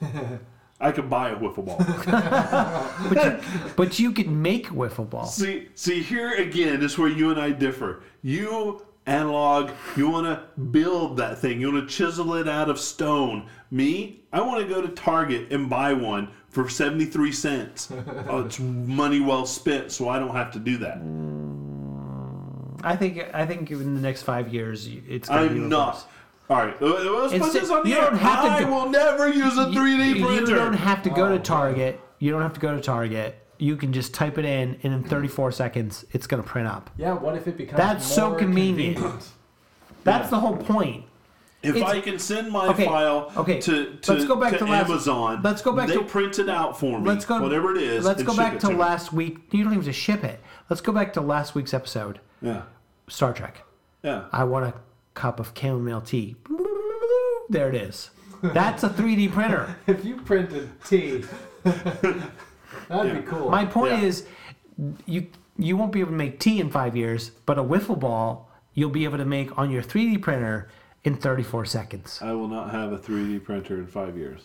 Speaker 3: I could buy a wiffle ball.
Speaker 2: but you, but you could make a wiffle ball.
Speaker 3: see, see, here again is where you and I differ. You analog, you want to build that thing. You want to chisel it out of stone. Me, I want to go to Target and buy one for seventy-three cents. oh, it's money well spent, so I don't have to do that. Mm.
Speaker 2: I think. I think in the next five years, it's. Gonna be
Speaker 3: I'm
Speaker 2: reversed.
Speaker 3: not. All right, uh, let's put
Speaker 2: It's-
Speaker 3: this on the
Speaker 2: you
Speaker 3: air.
Speaker 2: don't have to
Speaker 3: I
Speaker 2: go-
Speaker 3: will never use a 3D
Speaker 2: You-
Speaker 3: printer.
Speaker 2: You don't have to go
Speaker 4: Oh,
Speaker 2: to. Target. You don't have to go to Target. You can just type it in, and in 34 seconds, it's going to print up.
Speaker 4: Yeah. What if it becomes
Speaker 2: That's so
Speaker 4: more
Speaker 2: convenient. That's the whole point.
Speaker 3: If
Speaker 2: It's-
Speaker 3: I can send my
Speaker 2: Okay,
Speaker 3: file
Speaker 2: okay,
Speaker 3: to, to,
Speaker 2: let's go back
Speaker 3: to,
Speaker 2: to last-
Speaker 3: Amazon,
Speaker 2: let's go back
Speaker 3: they
Speaker 2: to-
Speaker 3: print it out for me,
Speaker 2: Let's go.
Speaker 3: whatever it is.
Speaker 2: Let's
Speaker 3: and
Speaker 2: go
Speaker 3: ship
Speaker 2: back
Speaker 3: it
Speaker 2: to,
Speaker 3: me.
Speaker 2: last week. You don't even have to ship it. Let's go back to last week's episode.
Speaker 3: Yeah,
Speaker 2: Star Trek.
Speaker 3: yeah.
Speaker 2: I want a cup of chamomile tea. There it is. That's a 3D printer.
Speaker 4: If you printed tea, that'd
Speaker 3: Yeah.
Speaker 4: be cool.
Speaker 2: My point
Speaker 3: Yeah.
Speaker 2: is, you you won't be able to make tea in five years, but a wiffle ball you'll be able to make on your 3D printer in 34 seconds.
Speaker 3: I will not have a 3D printer in five years.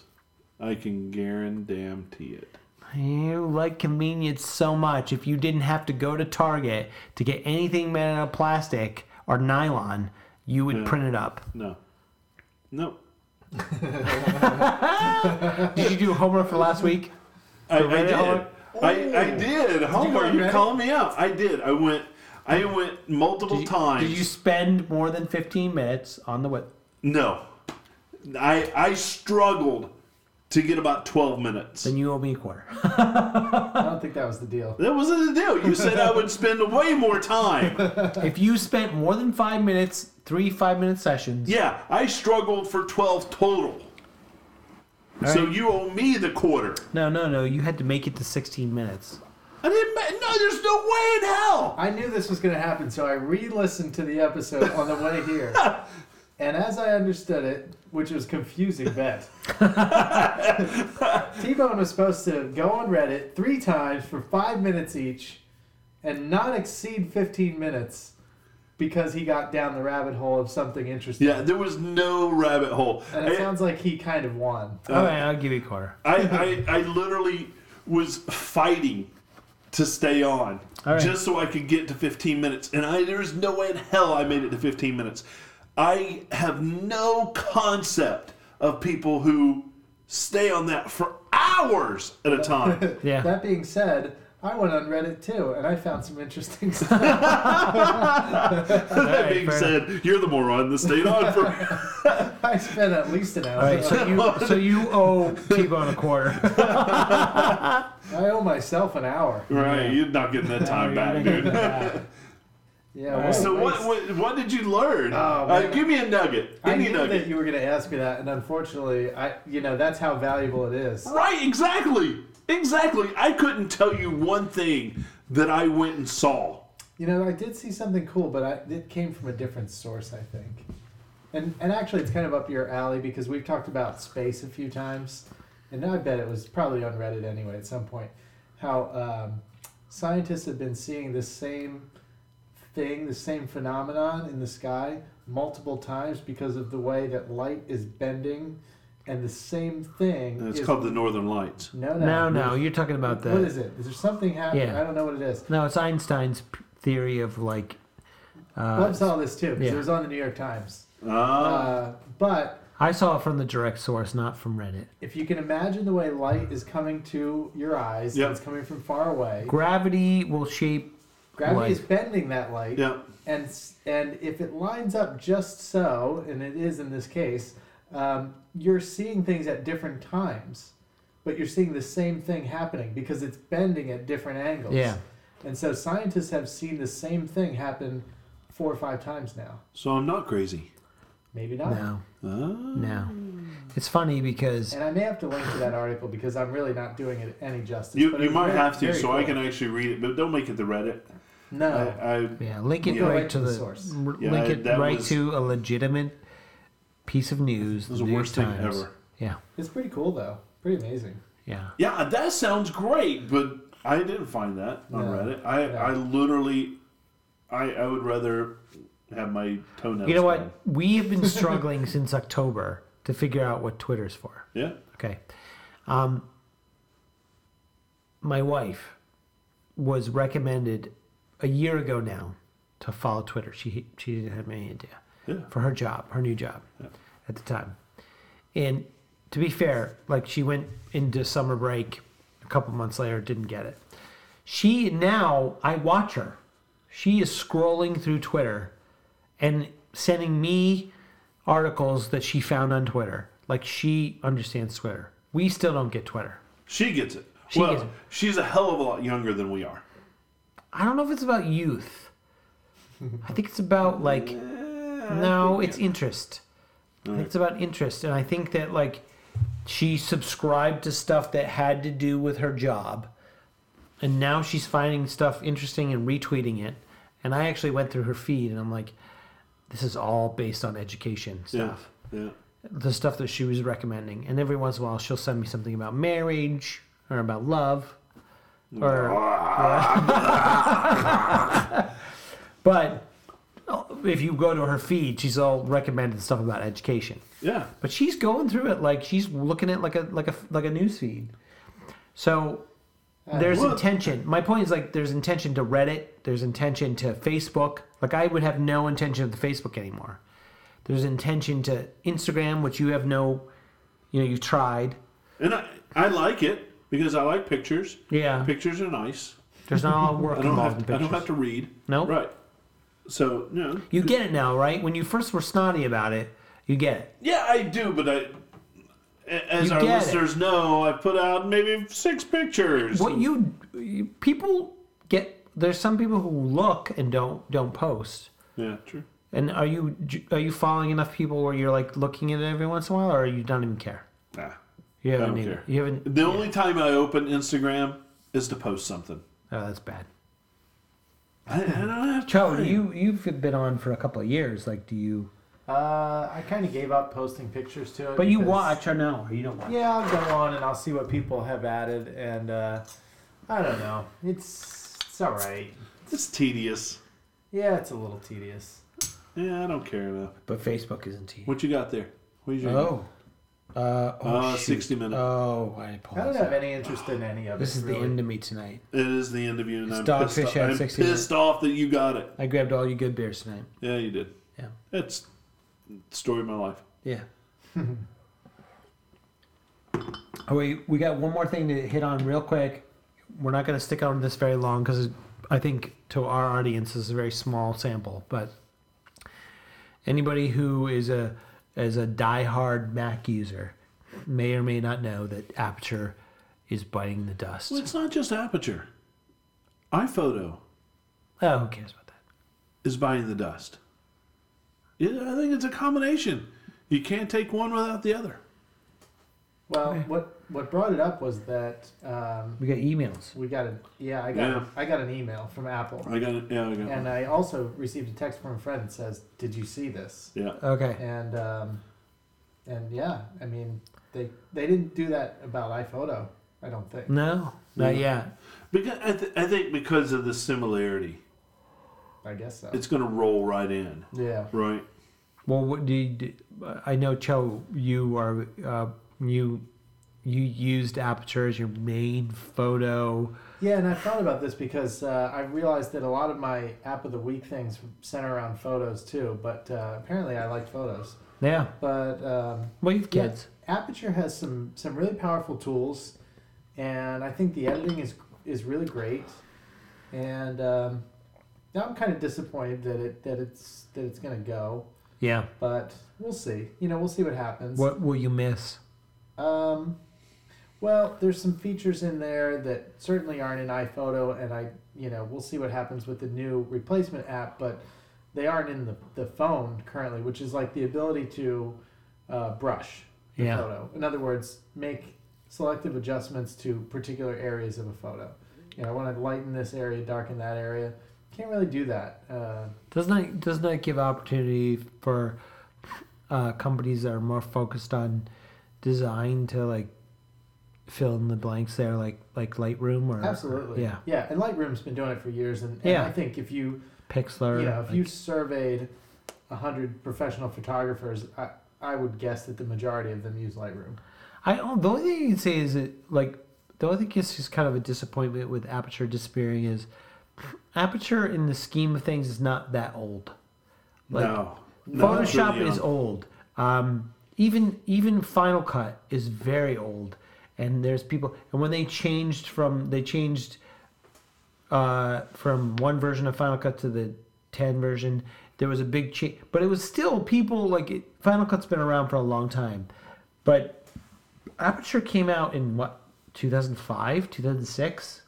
Speaker 3: I can guarantee it.
Speaker 2: You like convenience so much. If you didn't have to go to Target to get anything made out of plastic or nylon, you would
Speaker 3: Yeah.
Speaker 2: print it up.
Speaker 3: No, no.
Speaker 2: Did you do homework for last week?
Speaker 3: I, I did.
Speaker 2: homework?
Speaker 3: I, I did. Homer,
Speaker 4: on
Speaker 3: you're
Speaker 4: Reddit?
Speaker 3: calling me out. I did. I went. I went multiple
Speaker 2: Did you,
Speaker 3: times.
Speaker 2: did you spend more than 15 minutes on the web?
Speaker 3: No. I I struggled to get about 12 minutes.
Speaker 2: Then you owe me a quarter.
Speaker 4: I don't think that was the deal.
Speaker 3: That wasn't the deal. You said I would spend way more time.
Speaker 2: if you spent more than five minutes, three five minute sessions,
Speaker 3: Yeah, I struggled for 12 total. So you owe me the quarter.
Speaker 2: no, no, no, you had to make it to 16 minutes.
Speaker 3: I didn't. ma- No, there's no way in hell.
Speaker 4: I knew this was going to happen, so I re-listened to the episode on the way here. And as I understood it, which was confusing bet, T-Bone was supposed to go on Reddit three times for five minutes each, and not exceed 15 minutes because he got down the rabbit hole of something interesting.
Speaker 3: Yeah, there was no rabbit hole.
Speaker 4: And it
Speaker 3: I-
Speaker 4: sounds like he kind of won.
Speaker 2: Oh, All right, I'll give you a quarter.
Speaker 3: I, I, I literally was fighting to stay on
Speaker 2: All right.
Speaker 3: just so I could get to 15 minutes. And I there's no way in hell I made it to 15 minutes. I have no concept of people who stay on that for hours at a time.
Speaker 2: Yeah.
Speaker 4: That being said, I went on Reddit too, and I found some interesting stuff.
Speaker 3: that being
Speaker 2: fair
Speaker 3: said, you're the moron that stayed on for.
Speaker 4: I spent at least an hour.
Speaker 2: All right, so you so you owe T-Bone a quarter.
Speaker 4: I owe myself an hour.
Speaker 3: right, you're not getting that time back, dude.
Speaker 4: Yeah. a
Speaker 3: So what, what what did you learn?
Speaker 4: Oh,
Speaker 3: uh, give me a nugget.
Speaker 4: I
Speaker 3: Any
Speaker 4: knew
Speaker 3: nugget.
Speaker 4: that you were going to ask me that, and unfortunately, I you know that's how valuable it is.
Speaker 3: Right, exactly. Exactly. I couldn't tell you one thing that I went and saw.
Speaker 4: You know, I did see something cool, but I, it came from a different source, I think. And and actually, it's kind of up your alley because we've talked about space a few times, and I bet it was probably on Reddit anyway at some point. How um, scientists have been seeing the same thing, the same phenomenon in the sky multiple times because of the way that light is bending, and the same thing.
Speaker 3: And it's
Speaker 4: is-
Speaker 3: called the Northern Lights.
Speaker 4: no, no,
Speaker 2: No, no, you're talking about the.
Speaker 4: What is it? Is there something happening?
Speaker 2: Yeah.
Speaker 4: I don't know what it is.
Speaker 2: No, it's Einstein's theory of like. Uh,
Speaker 4: Web saw this too because
Speaker 2: yeah.
Speaker 4: it was on the New York Times.
Speaker 3: Ah,
Speaker 4: Uh, but
Speaker 2: I saw it from the direct source, not from Reddit.
Speaker 4: if you can imagine the way light is coming to your eyes,
Speaker 3: Yep.
Speaker 4: it's coming from far away.
Speaker 2: Gravity will shape.
Speaker 4: Gravity
Speaker 2: light.
Speaker 4: is bending that light,
Speaker 3: yeah.
Speaker 4: and and if it lines up just so, and it is in this case, um, you're seeing things at different times, but you're seeing the same thing happening because it's bending at different angles.
Speaker 2: Yeah.
Speaker 4: And so scientists have seen the same thing happen four or five times now.
Speaker 3: So I'm not crazy.
Speaker 4: Maybe not.
Speaker 2: No,
Speaker 3: Ah.
Speaker 2: no. It's funny because
Speaker 4: And I may have to link to that article because I'm really not doing it any justice.
Speaker 3: You, you might
Speaker 4: very-
Speaker 3: have to,
Speaker 4: very
Speaker 3: so I can actually read it, but don't make it the Reddit.
Speaker 4: No.
Speaker 3: I, I,
Speaker 2: yeah, link it
Speaker 3: Yeah.
Speaker 2: right,
Speaker 4: Right
Speaker 2: to
Speaker 4: to the
Speaker 2: the,
Speaker 4: source.
Speaker 2: r-
Speaker 3: Yeah,
Speaker 2: link it
Speaker 3: that
Speaker 2: right
Speaker 3: was-
Speaker 2: to a legitimate piece of news.
Speaker 3: it was the
Speaker 2: New York
Speaker 3: worst thing
Speaker 2: Times.
Speaker 3: ever.
Speaker 2: Yeah,
Speaker 4: It's pretty cool though. Pretty amazing.
Speaker 2: yeah.
Speaker 3: Yeah, that sounds great, but I didn't find that on
Speaker 4: No.
Speaker 3: Reddit. I,
Speaker 4: No.
Speaker 3: I literally, I, I would rather have my toenails.
Speaker 2: You know
Speaker 3: done.
Speaker 2: what? We have been struggling since October to figure out what Twitter's for.
Speaker 3: Yeah.
Speaker 2: Okay. Um, my wife was recommended a year ago now to follow Twitter. She she didn't have any idea
Speaker 3: Yeah.
Speaker 2: for her job, her new job
Speaker 3: Yeah.
Speaker 2: at the time. And to be fair, like she went into summer break a couple months later, didn't get it. She now I watch her. She is scrolling through Twitter and sending me articles that she found on Twitter. Like she understands Twitter. We still don't get Twitter.
Speaker 3: She gets it.
Speaker 2: She
Speaker 3: well,
Speaker 2: gets it.
Speaker 3: she's a hell of a lot younger than we are.
Speaker 2: I don't know if it's about youth. I think it's about like no, it's interest. I think it's about interest, and I think that like she subscribed to stuff that had to do with her job, and now she's finding stuff interesting and retweeting it. And I actually went through her feed, and I'm like, this is all based on education stuff.
Speaker 3: Yeah. Yeah.
Speaker 2: the stuff that she was recommending. And every once in a while, she'll send me something about marriage or about love. Or, but if you go to her feed, she's all recommended stuff about education.
Speaker 3: Yeah.
Speaker 2: But she's going through it like she's looking at like a like a like a news feed. So there's
Speaker 3: Well-
Speaker 2: intention. My point is like there's intention to Reddit. There's intention to Facebook. Like I would have no intention of the Facebook anymore. There's intention to Instagram, which you have no, you know, you've tried.
Speaker 3: And I, I like it because I like pictures.
Speaker 2: Yeah.
Speaker 3: Pictures are nice.
Speaker 2: There's not all work
Speaker 3: I don't
Speaker 2: involved
Speaker 3: have
Speaker 2: in
Speaker 3: to, I
Speaker 2: pictures.
Speaker 3: don't have to read.
Speaker 2: Nope.
Speaker 3: Right. So, know.
Speaker 2: You get it now, right? When you first were snotty about it, you get it.
Speaker 3: Yeah, I do, but I. a- As
Speaker 2: You
Speaker 3: our
Speaker 2: get it.
Speaker 3: listeners know, I put out maybe six pictures.
Speaker 2: What you, you people get there's some people who look and don't don't post.
Speaker 3: Yeah, true.
Speaker 2: And are you are you following enough people where you're like looking at it every once in a while, or you don't even care?
Speaker 3: Nah.
Speaker 2: You haven't
Speaker 3: don't
Speaker 2: even.
Speaker 3: care.
Speaker 2: You haven't.
Speaker 3: The only time I open Instagram is to post something.
Speaker 2: Oh, that's bad.
Speaker 3: I, I don't have
Speaker 2: Joe,
Speaker 3: time.
Speaker 2: you you've been on for a couple of years. Like, do you?
Speaker 4: Uh, I kind of gave up posting pictures to it.
Speaker 2: But you
Speaker 4: because-
Speaker 2: watch or no? Or you don't watch?
Speaker 4: Yeah, I'll go on and I'll see what people have added, and uh, I don't know. It's it's all right.
Speaker 3: It's tedious.
Speaker 4: Yeah, it's a little tedious.
Speaker 3: Yeah, I don't care enough.
Speaker 2: But Facebook isn't T.
Speaker 3: What you got there? What you
Speaker 2: Oh. Uh, oh,
Speaker 3: Uh,
Speaker 2: shoot.
Speaker 3: 60 minutes.
Speaker 2: Oh, I
Speaker 4: I don't
Speaker 2: apologize.
Speaker 4: have any interest in any of
Speaker 2: This
Speaker 4: it.
Speaker 2: is the
Speaker 4: really.
Speaker 2: end of me tonight.
Speaker 3: It is the end of you, and
Speaker 2: It's
Speaker 3: I'm
Speaker 2: Dogfish
Speaker 3: pissed,
Speaker 2: at
Speaker 3: off. I'm
Speaker 2: 60
Speaker 3: pissed off that you got it.
Speaker 2: I grabbed all your good beers tonight.
Speaker 3: Yeah, you did.
Speaker 2: Yeah.
Speaker 3: It's the story of my life.
Speaker 2: Yeah. oh, we we got one more thing to hit on real quick. We're not going to stick on this very long because I think to our audience this is a very small sample. But anybody who is a is a diehard Mac user may or may not know that Aperture is biting the dust.
Speaker 3: Well, it's not just aperture. iPhoto
Speaker 2: Oh, who cares about that?
Speaker 3: is biting the dust. Yeah, I think it's a combination. You can't take one without the other.
Speaker 4: Well,
Speaker 2: Okay.
Speaker 4: what what brought it up was that um,
Speaker 2: We got emails.
Speaker 4: we got a yeah I got
Speaker 3: Yeah.
Speaker 4: I got an email from Apple,
Speaker 3: I got it. Yeah, I got
Speaker 4: and
Speaker 3: it.
Speaker 4: I also received a text from a friend that says, "Did you see this?"
Speaker 3: Yeah.
Speaker 2: Okay.
Speaker 4: And um, and yeah, I mean they they didn't do that about iPhoto. I don't think.
Speaker 2: No, not
Speaker 3: Yeah.
Speaker 2: yet.
Speaker 3: Because I, th- I think because of the similarity,
Speaker 4: I guess so.
Speaker 3: it's going to roll right in,
Speaker 4: yeah.
Speaker 3: right?
Speaker 2: Well, what do you? Do, I know, Joe. You are uh, you you used Aperture as your main photo.
Speaker 4: Yeah, and I thought about this because uh, I realized that a lot of my app of the week things center around photos too. But uh, apparently, I like photos.
Speaker 2: Yeah.
Speaker 4: But um,
Speaker 2: Well, you have
Speaker 4: Yeah.
Speaker 2: kids.
Speaker 4: Aperture has some some really powerful tools, and I think the editing is is really great. And um, now I'm kind of disappointed that it that it's that it's gonna go,
Speaker 2: Yeah.
Speaker 4: but we'll see. You know, we'll see what happens.
Speaker 2: What will you miss?
Speaker 4: Um, well, there's some features in there that certainly aren't in iPhoto, and I, you know, we'll see what happens with the new replacement app, but they aren't in the, the phone currently, which is like the ability to uh, brush the
Speaker 2: Yeah.
Speaker 4: photo. In other words, make selective adjustments to particular areas of a photo. You know, I want to lighten this area, darken that area. Can't really do that. Uh,
Speaker 2: Doesn't that doesn't that give opportunity for uh, companies that are more focused on design to like fill in the blanks there, like like Lightroom or
Speaker 4: absolutely.
Speaker 2: yeah,
Speaker 4: Yeah, and Lightroom's been doing it for years, and, and
Speaker 2: Yeah.
Speaker 4: I think if you
Speaker 2: Pixlr.
Speaker 4: you know, if you
Speaker 2: like-
Speaker 4: surveyed hundred professional photographers, I, I would guess that the majority of them use Lightroom.
Speaker 2: I the only thing you can say is that like the only thing is just kind of a disappointment with Aperture disappearing is Aperture in the scheme of things is not that old. Like,
Speaker 3: no. No,
Speaker 2: Photoshop
Speaker 3: really
Speaker 2: is old. Um, even even Final Cut is very old, and there's people. And when they changed from they changed uh, from one version of Final Cut to the 10 version, there was a big change. But it was still people like it, Final Cut's been around for a long time, but Aperture came out in what 2005, 2006.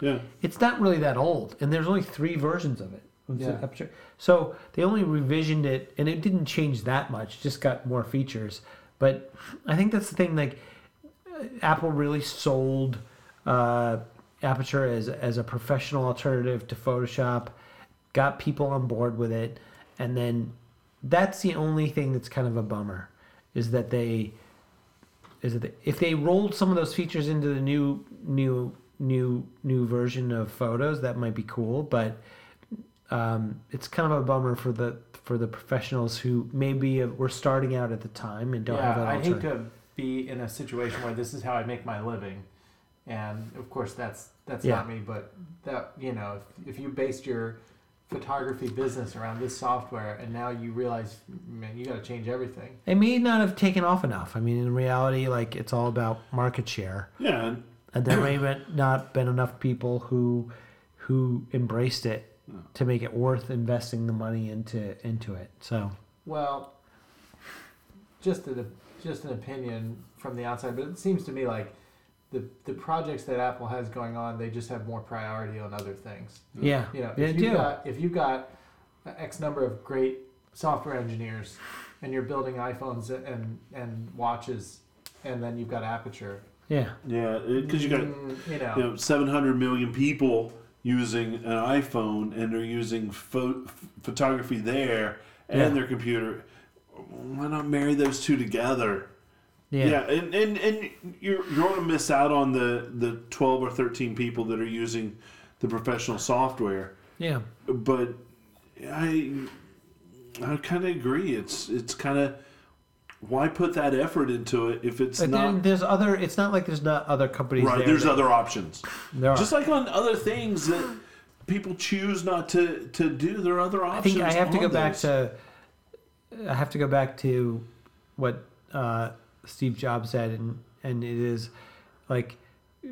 Speaker 3: Yeah.
Speaker 2: It's not really that old, and there's only three versions of it.
Speaker 4: Yeah.
Speaker 2: Aperture. So they only revisioned it, and it didn't change that much. Just got more features. But I think that's the thing. Like Apple really sold uh, Aperture as as a professional alternative to Photoshop, got people on board with it, and then that's the only thing that's kind of a bummer, is that they is that they, if they rolled some of those features into the new new new new version of photos that might be cool but um, it's kind of a bummer for the for the professionals who maybe were starting out at the time and don't have
Speaker 4: yeah,
Speaker 2: an
Speaker 4: I hate to be in a situation where this is how I make my living, and of course that's that's
Speaker 2: Yeah.
Speaker 4: not me. But that you know, if, if you based your photography business around this software, and now you realize, man, you got to change everything.
Speaker 2: It may not have taken off enough. I mean, in reality, like it's all about market share,
Speaker 3: Yeah. and
Speaker 2: and there may have not been enough people who who embraced it to make it worth investing the money into into it. So
Speaker 4: Well, just an just an opinion from the outside, but it seems to me like the the projects that Apple has going on, they just have more priority on other things.
Speaker 2: yeah,
Speaker 4: You know, if you've
Speaker 2: do.
Speaker 4: got if you've got X number of great software engineers, and you're building iPhones and and watches, and then you've got Aperture,
Speaker 2: yeah,
Speaker 3: yeah, because you got
Speaker 4: mm, you know,
Speaker 3: you know 700 million people using an iPhone and they're using pho- photography there and
Speaker 2: Yeah.
Speaker 3: their computer. Why not marry those two together?
Speaker 2: yeah,
Speaker 3: Yeah, and, and, and you're you're going to miss out on the, the 12 or 13 people that are using the professional software
Speaker 2: Yeah.
Speaker 3: but I I kind of agree. It's it's kind of why put that effort into it if it's
Speaker 2: But then
Speaker 3: not
Speaker 2: there's other. It's not like there's not other companies.
Speaker 3: right.
Speaker 2: there
Speaker 3: There's
Speaker 2: that-
Speaker 3: other options.
Speaker 2: There are.
Speaker 3: Just like on other things that people choose not to to do, there are other
Speaker 2: I
Speaker 3: options.
Speaker 2: think I have to go back to. I have to go back to what uh, Steve Jobs said, and and it is like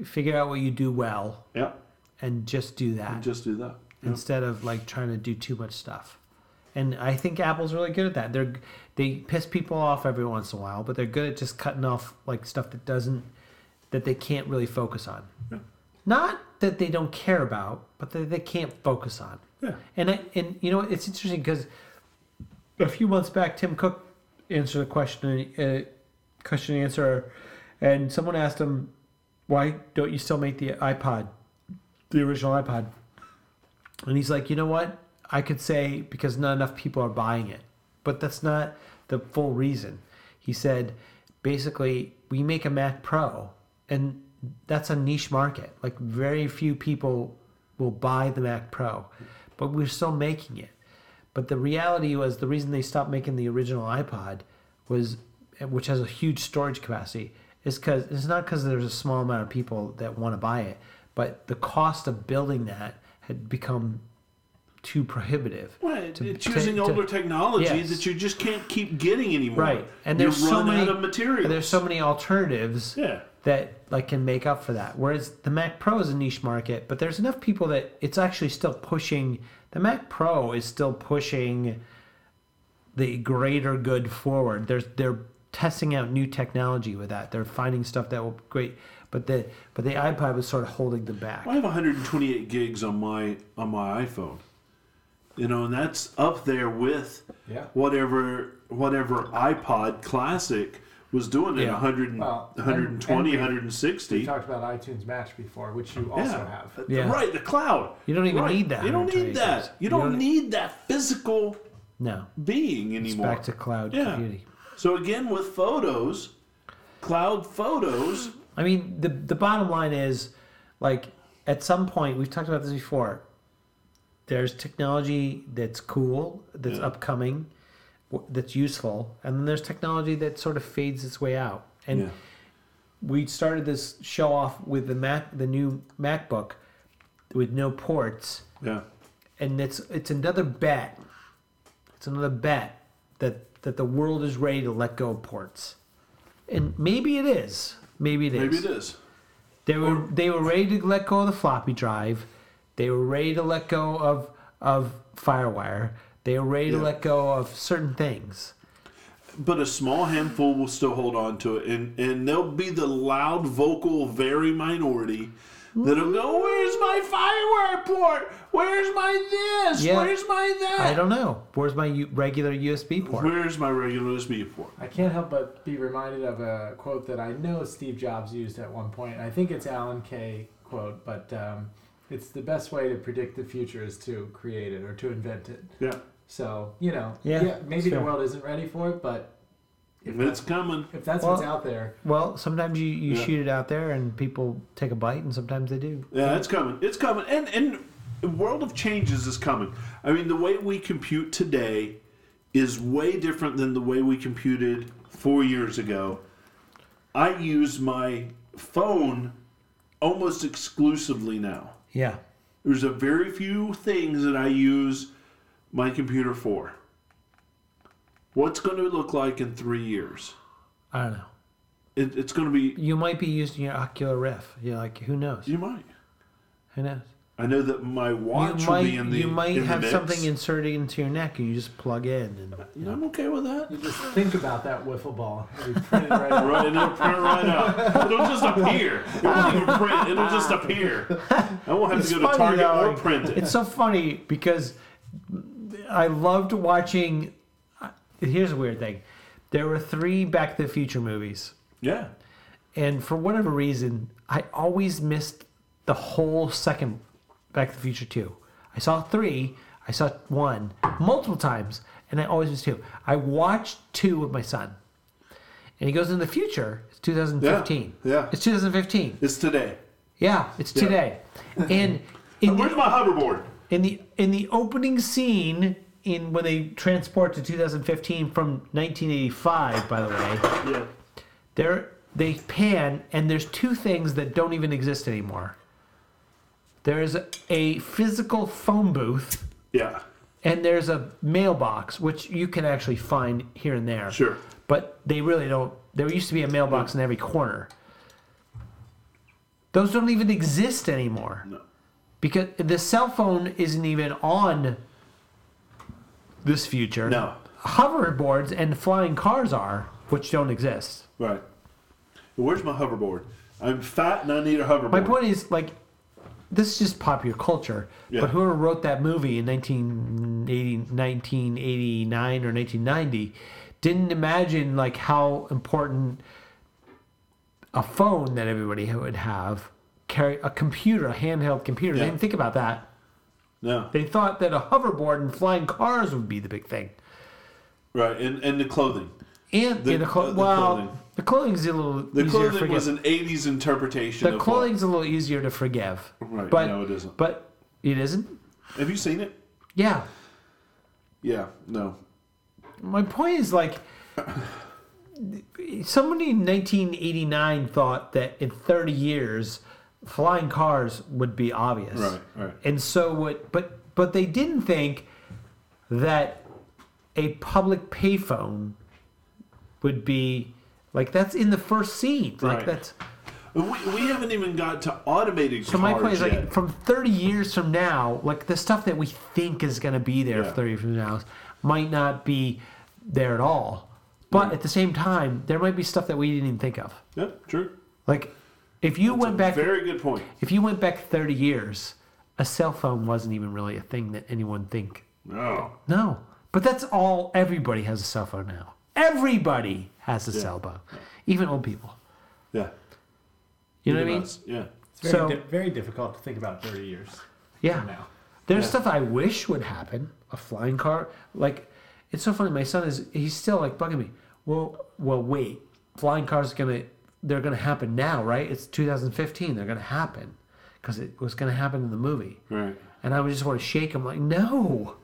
Speaker 2: figure out what you do well
Speaker 3: yeah.
Speaker 2: and just do that
Speaker 3: Just do that. Yeah.
Speaker 2: instead of like trying to do too much stuff. And I think Apple's really good at that. They're they piss people off every once in a while, but they're good at just cutting off like stuff that doesn't that they can't really focus on.
Speaker 3: Yeah.
Speaker 2: Not that they don't care about, but that they can't focus on.
Speaker 3: Yeah.
Speaker 2: And I and you know it's interesting because a few months back Tim Cook answered a question uh, question and answer, and someone asked him, "Why don't you still make the iPod, the original iPod?" And he's like, "You know what? I could say because not enough people are buying it, but that's not the full reason." He said, basically, we make a Mac Pro, and that's a niche market. Like very few people will buy the Mac Pro, but we're still making it. But the reality was the reason they stopped making the original iPod was, which has a huge storage capacity, is because it's not because there's a small amount of people that want to buy it, but the cost of building that had become too prohibitive.
Speaker 3: Right,
Speaker 2: to-
Speaker 3: it's using
Speaker 2: to-
Speaker 3: older technology
Speaker 2: Yes.
Speaker 3: that you just can't keep getting anymore.
Speaker 2: Right, and
Speaker 3: you
Speaker 2: there's so many
Speaker 3: material.
Speaker 2: There's so many alternatives
Speaker 3: Yeah.
Speaker 2: That like can make up for that. Whereas the Mac Pro is a niche market, but there's enough people that it's actually still pushing. The Mac Pro is still pushing the greater good forward. There's they're testing out new technology with that. They're finding stuff that will be great, but the but the iPod was sort of holding them back.
Speaker 3: I have 128 gigs on my on my iPhone. You know, and that's up there with
Speaker 4: Yeah.
Speaker 3: whatever whatever iPod Classic was doing at
Speaker 2: Yeah.
Speaker 3: 100,
Speaker 4: Well,
Speaker 3: 120,
Speaker 4: and we- We
Speaker 3: 160.
Speaker 4: talked about iTunes Match before, which you also
Speaker 3: yeah.
Speaker 4: have.
Speaker 2: Uh, yeah.
Speaker 3: Right, the cloud.
Speaker 2: You don't even
Speaker 3: Right.
Speaker 2: need that
Speaker 3: You don't need that. You
Speaker 2: You
Speaker 3: don't
Speaker 2: don't-
Speaker 3: need that physical
Speaker 2: No,
Speaker 3: being
Speaker 2: it's
Speaker 3: anymore.
Speaker 2: back to cloud
Speaker 3: Yeah.
Speaker 2: computing.
Speaker 3: So again, with photos, cloud photos.
Speaker 2: I mean, the the bottom line is, like, at some point we've talked about this before. There's technology that's cool, that's
Speaker 3: Yeah.
Speaker 2: upcoming, w- that's useful, and then there's technology that sort of fades its way out. And
Speaker 3: Yeah.
Speaker 2: we started this show off with the Mac, the new MacBook, with no ports,
Speaker 3: Yeah.
Speaker 2: and it's it's another bet. It's another bet that that the world is ready to let go of ports, and maybe it is. Maybe it is.
Speaker 3: Maybe it is.
Speaker 2: They were they were ready to let go of the floppy drive. They were ready to let go of of FireWire. They were ready to
Speaker 3: Yeah.
Speaker 2: let go of certain things.
Speaker 3: But a small handful will still hold on to it, and and they'll be the loud, vocal, very minority that'll go, "Where's my FireWire port? Where's my this?
Speaker 2: Yeah.
Speaker 3: Where's my that?
Speaker 2: I don't know. Where's my U- regular USB port?
Speaker 3: Where's my regular USB port?"
Speaker 4: I can't help but be reminded of a quote that I know Steve Jobs used at one point. I think it's Alan Kay quote, but um, it's the best way to predict the future is to create it or to invent it.
Speaker 3: Yeah,
Speaker 4: So you know,
Speaker 2: Yeah,
Speaker 4: yeah, maybe the world isn't ready for it, but if
Speaker 3: if it's
Speaker 4: that's,
Speaker 3: coming.
Speaker 4: if that's
Speaker 2: Well-
Speaker 4: what's out there,
Speaker 2: Well, sometimes you, you
Speaker 3: Yeah.
Speaker 2: shoot it out there and people take a bite, and sometimes they do.
Speaker 3: Yeah, it's coming. It's coming. And and the world of changes is coming. I mean, the way we compute today is way different than the way we computed four years ago. I use my phone almost exclusively now.
Speaker 2: Yeah.
Speaker 3: There's a very few things that I use my computer for. What's going to look like in three years?
Speaker 2: I don't know.
Speaker 3: It, it's going to be.
Speaker 2: You might be using your Oculus Rift. You're like, who knows?
Speaker 3: You might.
Speaker 2: Who knows?
Speaker 3: I know that my watch
Speaker 2: you
Speaker 3: will
Speaker 2: might,
Speaker 3: be in the.
Speaker 2: you might
Speaker 3: in the
Speaker 2: have
Speaker 3: mix.
Speaker 2: something inserted into your neck, and you just plug in. And
Speaker 3: You know, I'm okay with that.
Speaker 4: you just think about that wiffle ball and you print it right out.
Speaker 3: Right, and it'll print right out. It'll just appear. It won't even print. It'll just appear. I won't have
Speaker 2: It's
Speaker 3: to go to Target
Speaker 2: though,
Speaker 3: or print it.
Speaker 2: It's so funny because I loved watching. Uh, here's a weird thing: there were three Back to the Future movies,
Speaker 3: Yeah.
Speaker 2: and for whatever reason, I always missed the whole second Back to the Future two. I saw three. I saw one multiple times, and I always missed two. I watched two with my son, and he goes in the future. It's 2015.
Speaker 3: Yeah, yeah.
Speaker 2: It's 2015.
Speaker 3: It's today.
Speaker 2: Yeah, it's today, and in
Speaker 3: Where's my hoverboard?
Speaker 2: In the in the opening scene in when they transport to 2015 from 1985 by the way
Speaker 3: Yeah.
Speaker 2: there they pan and there's two things that don't even exist anymore there's a physical phone booth
Speaker 3: Yeah.
Speaker 2: and there's a mailbox which you can actually find here and there
Speaker 3: Sure.
Speaker 2: but they really don't there used to be a mailbox in every corner those don't even exist anymore
Speaker 3: No.
Speaker 2: Because the cell phone isn't even on this future.
Speaker 3: No.
Speaker 2: Hoverboards and flying cars are, which don't exist.
Speaker 3: Right. Where's my hoverboard? I'm fat and I need a hoverboard.
Speaker 2: My point is, like, this is just popular culture.
Speaker 3: Yeah.
Speaker 2: But whoever wrote that movie in 1980, 1989 or 1990 didn't imagine, like, how important a phone that everybody would have, carry a computer, a handheld computer. They didn't think about that.
Speaker 3: No.
Speaker 2: They thought that a hoverboard and flying cars would be the big thing.
Speaker 3: Right. And and the clothing.
Speaker 2: And
Speaker 3: The-
Speaker 2: yeah, the, clo-
Speaker 3: uh, the
Speaker 2: well,
Speaker 3: clothing.
Speaker 2: the clothing's a little
Speaker 3: The
Speaker 2: easier to
Speaker 3: clothing was an '80s interpretation.
Speaker 2: the clothing's a little easier to forgive.
Speaker 3: Right,
Speaker 2: But,
Speaker 3: no, it isn't.
Speaker 2: But it isn't.
Speaker 3: Have you seen it?
Speaker 2: Yeah.
Speaker 3: Yeah. No.
Speaker 2: My point is like, somebody in 1989 thought that in 30 years, flying cars would be obvious.
Speaker 3: Right. Right.
Speaker 2: And so what? But but they didn't think that a public payphone would be like that's in the first scene. Like
Speaker 3: Right.
Speaker 2: that's.
Speaker 3: We, we haven't even got to automated
Speaker 2: So my point is
Speaker 3: yet.
Speaker 2: like from 30 years from now, like the stuff that we think is going to be there
Speaker 3: Yeah.
Speaker 2: for 30 years from now might not be there at all. But at the same time, there might be stuff that we didn't even think of.
Speaker 3: yeah. True.
Speaker 2: Like if you
Speaker 3: That's
Speaker 2: went
Speaker 3: a
Speaker 2: back
Speaker 3: Very good point.
Speaker 2: if you went back 30 years, a cell phone wasn't even really a thing that anyone think.
Speaker 3: No.
Speaker 2: No. But that's all everybody has a cell phone now. Everybody has a
Speaker 3: Yeah.
Speaker 2: cell phone. Even old people.
Speaker 3: Yeah.
Speaker 2: You know what I mean?
Speaker 3: us. Yeah.
Speaker 4: It's very,
Speaker 2: So-
Speaker 4: di- very difficult to think about 30 years
Speaker 2: Yeah.
Speaker 4: from now.
Speaker 2: There's
Speaker 3: Yeah.
Speaker 2: stuff I wish would happen. A flying car, like it's so funny. My son is he's still like bugging me. Well, well, wait. Flying cars are gonna they're gonna happen now, right? It's 2015. They're gonna happen because it was gonna happen in the movie.
Speaker 3: Right.
Speaker 2: And I would just want to shake him like, no.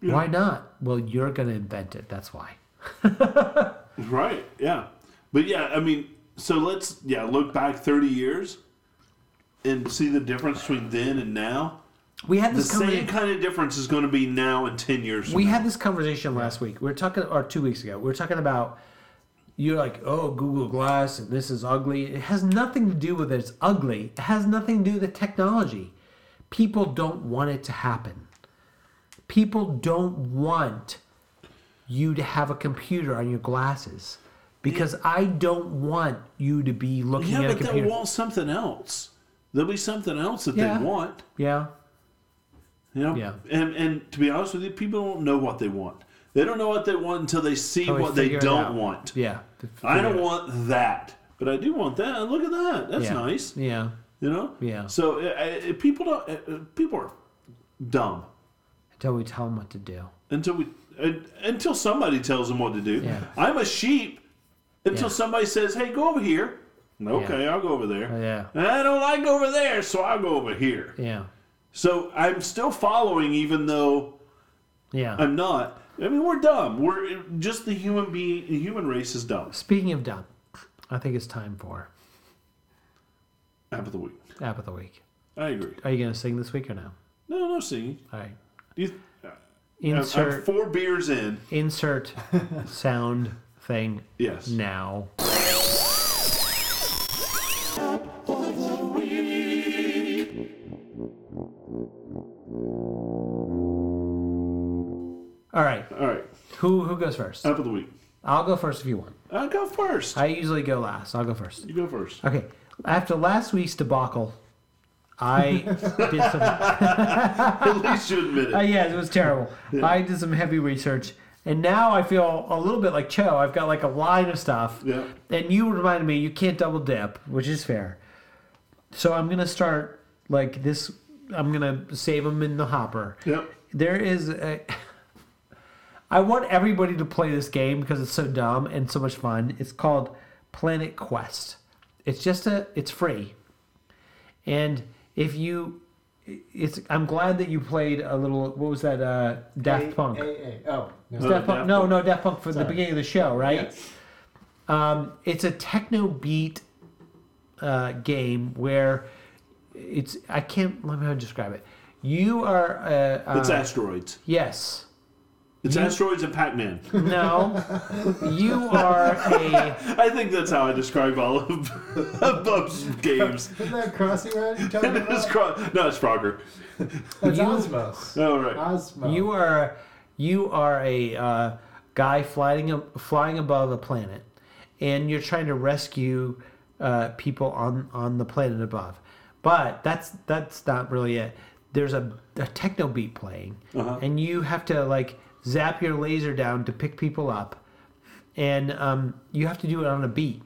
Speaker 2: Why not? Well, you're gonna invent it. That's why.
Speaker 3: Right. Yeah. But yeah, I mean, so let's yeah look back thirty years and see the difference between then and now.
Speaker 2: We had
Speaker 3: The same kind of difference is going to be now and ten years. From
Speaker 2: We
Speaker 3: now.
Speaker 2: had this conversation last week. We were talking, or two weeks ago. We were talking about you're like, oh, Google Glass, and this is ugly. It has nothing to do with it. it's ugly. It has nothing to do with the technology. People don't want it to happen. People don't want you to have a computer on your glasses because I don't want you to be looking
Speaker 3: Yeah,
Speaker 2: at a
Speaker 3: but they'll want something else. There'll be something else that
Speaker 2: Yeah.
Speaker 3: they want.
Speaker 2: yeah,
Speaker 3: You know.
Speaker 2: Yeah.
Speaker 3: And and to be honest with you, people don't know what they want. They don't know what they want until they see
Speaker 2: we
Speaker 3: what they
Speaker 2: figure it
Speaker 3: don't want.
Speaker 2: yeah.
Speaker 3: I don't want that, but I do want that. Look at that. That's
Speaker 2: yeah.
Speaker 3: nice.
Speaker 2: Yeah,
Speaker 3: You know.
Speaker 2: Yeah.
Speaker 3: So uh, uh, people don't. Uh, uh, people are dumb
Speaker 2: until we tell them what to do.
Speaker 3: until we uh, until somebody tells them what to do.
Speaker 2: Yeah.
Speaker 3: I'm a sheep until
Speaker 2: Yeah.
Speaker 3: somebody says, "Hey, go over here." Okay, I'll go over there.
Speaker 2: Oh, yeah,
Speaker 3: I don't like over there, so I'll go over here.
Speaker 2: yeah,
Speaker 3: So I'm still following, even though
Speaker 2: yeah.
Speaker 3: I'm not. I mean, we're dumb. We're just the human being. The human race is dumb.
Speaker 2: Speaking of dumb, I think it's time for
Speaker 3: App of the week.
Speaker 2: app of the week.
Speaker 3: I agree.
Speaker 2: Are you going to sing this week or no?
Speaker 3: No, no singing.
Speaker 2: All right.
Speaker 3: You, I'm- I'm
Speaker 2: Insert
Speaker 3: four beers in.
Speaker 2: insert sound thing
Speaker 3: Yes.
Speaker 2: now. All right.
Speaker 3: All right.
Speaker 2: Who who goes first?
Speaker 3: App of the week.
Speaker 2: I'll go first if you want.
Speaker 3: I'll go first.
Speaker 2: I usually go last. I'll go first.
Speaker 3: you go first.
Speaker 2: Okay. After last week's debacle, I did some
Speaker 3: At least you admit
Speaker 2: Uh,
Speaker 3: it.
Speaker 2: yeah, it was terrible. I did some heavy research, and now I feel a little bit like Joe. I've got like a line of stuff,
Speaker 3: Yeah.
Speaker 2: and you reminded me you can't double dip, which is fair. So I'm gonna start like this. I'm gonna save them in the hopper.
Speaker 3: Yep.
Speaker 2: There is a. I want everybody to play this game because it's so dumb and so much fun. It's called Planet Quest. It's just a. It's free, and if you it's. I'm glad that you played a little. What was that? Uh, Daft
Speaker 4: A-
Speaker 2: Punk.
Speaker 4: A- A- Oh, no.
Speaker 2: It's
Speaker 3: Uh,
Speaker 2: Daft Punk.
Speaker 3: Daft
Speaker 2: No,
Speaker 3: Punk.
Speaker 2: no, Daft Punk for the beginning of the show, right?
Speaker 4: Yes.
Speaker 2: Um, it's a techno beat uh, game where it's. I can't. Let me how to describe it. You are. Uh,
Speaker 3: It's
Speaker 2: uh,
Speaker 3: asteroids.
Speaker 2: yes.
Speaker 3: It's
Speaker 2: you-
Speaker 3: asteroids and Pac-Man.
Speaker 2: No. you are a.
Speaker 3: I think that's how I describe all of, of Bub's games.
Speaker 4: Isn't that Crossy Road you're talking
Speaker 3: It's
Speaker 4: about?
Speaker 3: Cro- no, it's Frogger.
Speaker 4: That's
Speaker 2: You-
Speaker 4: Osmos.
Speaker 3: Oh, right.
Speaker 4: Osmo.
Speaker 2: You are. You are a uh, guy flying a, flying above a planet, and you're trying to rescue uh, people on on the planet above. But that's that's not really it. There's a, a techno beat playing,
Speaker 3: Uh-huh.
Speaker 2: and you have to like zap your laser down to pick people up, and um, you have to do it on a beat.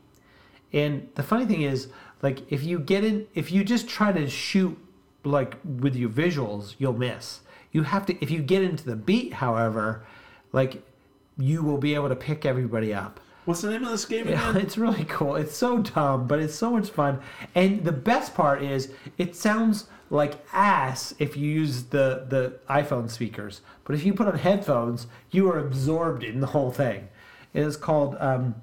Speaker 2: And the funny thing is, like, if you get in, if you just try to shoot like with your visuals, you'll miss. You have to, if you get into the beat, however, like, you will be able to pick everybody up.
Speaker 3: What's the name of this game again?
Speaker 2: it's really cool. It's so dumb, but it's so much fun. And the best part is, it sounds like ass if you use the the iPhone speakers, but if you put on headphones, you are absorbed in the whole thing. It is called um,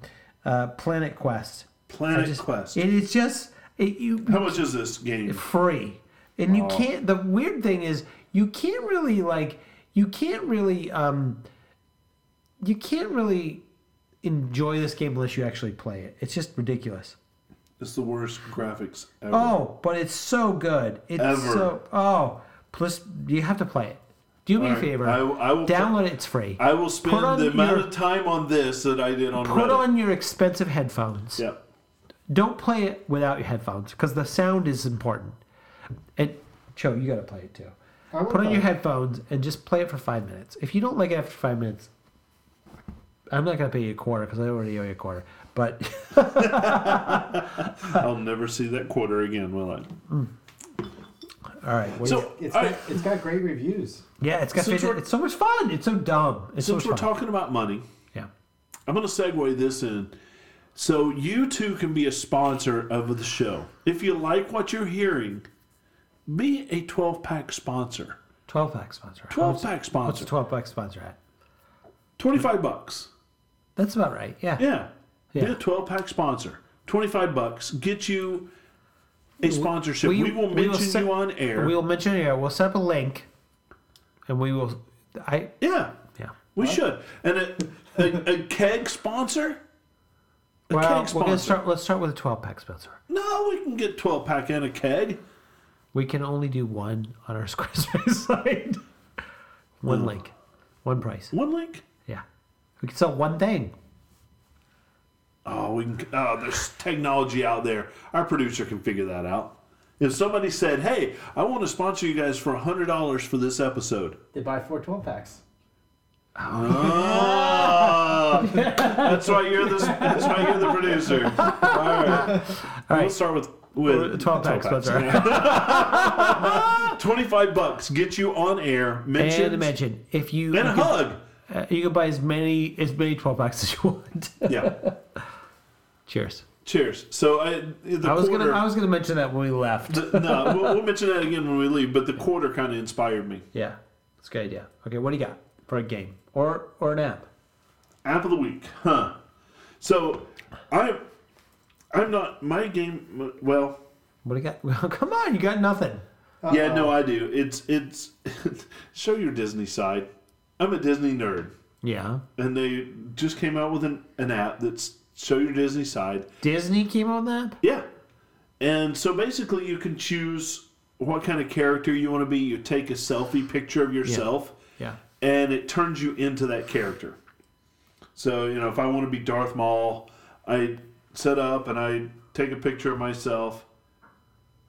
Speaker 2: uh, Planet Quest.
Speaker 3: Planet
Speaker 2: just-
Speaker 3: Quest.
Speaker 2: It is just it, you
Speaker 3: How much is this game?
Speaker 2: free, and you
Speaker 3: Oh.
Speaker 2: can't. The weird thing is, you can't really like you can't really um you can't really enjoy this game unless you actually play it. It's just ridiculous.
Speaker 3: It's the worst graphics ever.
Speaker 2: Oh, but it's so good. It's
Speaker 3: Ever.
Speaker 2: so oh. Plus, you have to play it. Do me
Speaker 3: All
Speaker 2: a
Speaker 3: right,
Speaker 2: favor.
Speaker 3: I, I will.
Speaker 2: Download it. It's free.
Speaker 3: I will spend
Speaker 2: Put on
Speaker 3: the amount
Speaker 2: your-
Speaker 3: of time on this that I did on
Speaker 2: Put
Speaker 3: Reddit.
Speaker 2: on your expensive headphones.
Speaker 3: Yep.
Speaker 2: Don't play it without your headphones because the sound is important. And Joe, you got to play it too.
Speaker 4: I will
Speaker 2: Put on your
Speaker 4: it.
Speaker 2: headphones and just play it for five minutes. If you don't like it after five minutes, I'm not gonna pay you a quarter because I already owe you a quarter. But
Speaker 3: I'll never see that quarter again, will I? Mm.
Speaker 2: All right, what do you-
Speaker 3: So,
Speaker 4: It's
Speaker 3: I-
Speaker 4: got, it's got great reviews.
Speaker 2: yeah, it's got
Speaker 3: Since
Speaker 2: fit-
Speaker 3: we're-
Speaker 2: it's so much fun. It's so dumb. It's so
Speaker 3: since we're
Speaker 2: fun.
Speaker 3: talking about money,
Speaker 2: yeah.
Speaker 3: I'm going to segue this in. So you too can be a sponsor of the show. If you like what you're hearing, be a 12 pack sponsor.
Speaker 2: 12 pack sponsor.
Speaker 3: 12
Speaker 2: What's-
Speaker 3: pack
Speaker 2: What's a
Speaker 3: sponsor.
Speaker 2: 12 pack sponsor at?
Speaker 3: 25 bucks.
Speaker 2: That's about right. Yeah.
Speaker 3: Yeah. Be a 12 pack sponsor. 25 bucks. Get you a sponsorship. We, will
Speaker 2: we
Speaker 3: mention
Speaker 2: set-
Speaker 3: you on air.
Speaker 2: We will mention here. We'll set up a link, and we will. I
Speaker 3: yeah.
Speaker 2: yeah.
Speaker 3: We should. And a, a, a keg sponsor? A
Speaker 2: Well,
Speaker 3: keg
Speaker 2: we're
Speaker 3: sponsor.
Speaker 2: start. Let's start with a 12 pack sponsor.
Speaker 3: No, we can get 12 pack and a keg.
Speaker 2: We can only do one on our Squarespace site. One link, one price.
Speaker 3: One link?
Speaker 2: Yeah, we can sell one thing.
Speaker 3: Oh, we can. Oh, there's technology out there. Our producer can figure that out. If somebody said, "Hey, I want to sponsor you guys for hundred dollars for this episode,"
Speaker 4: They buy four 12 packs.
Speaker 3: oh, that's why you're the that's why you're the producer. All right,
Speaker 2: All right,
Speaker 3: we'll start with with
Speaker 2: 12 pack sponsor.
Speaker 3: Twenty-five bucks get you on air. Mention
Speaker 2: and imagine if you
Speaker 3: and
Speaker 2: you
Speaker 3: a
Speaker 2: can,
Speaker 3: hug.
Speaker 2: uh, you can buy as many as many 12 packs as you want.
Speaker 3: Yeah.
Speaker 2: Cheers.
Speaker 3: Cheers. So I the
Speaker 2: I was
Speaker 3: quarter,
Speaker 2: gonna I was gonna mention that when we left.
Speaker 3: the- no, we'll, we'll mention that again when we leave. But the quarter kind of inspired me.
Speaker 2: Yeah, it's a good idea. Okay, what do you got for a game or or an app?
Speaker 3: App of the week, huh? So, I, I'm not my game. Well,
Speaker 2: What do you got? Well, come on, you got nothing.
Speaker 3: yeah, no, I do. It's it's show your Disney side. I'm a Disney nerd,
Speaker 2: Yeah,
Speaker 3: and they just came out with an, an app that's show your Disney side.
Speaker 2: Disney came out with that.
Speaker 3: Yeah, and so basically you can choose what kind of character you want to be. You take a selfie picture of yourself.
Speaker 2: Yeah.
Speaker 3: and it turns you into that character. So, you know, if I want to be Darth Maul, I set up and I take a picture of myself.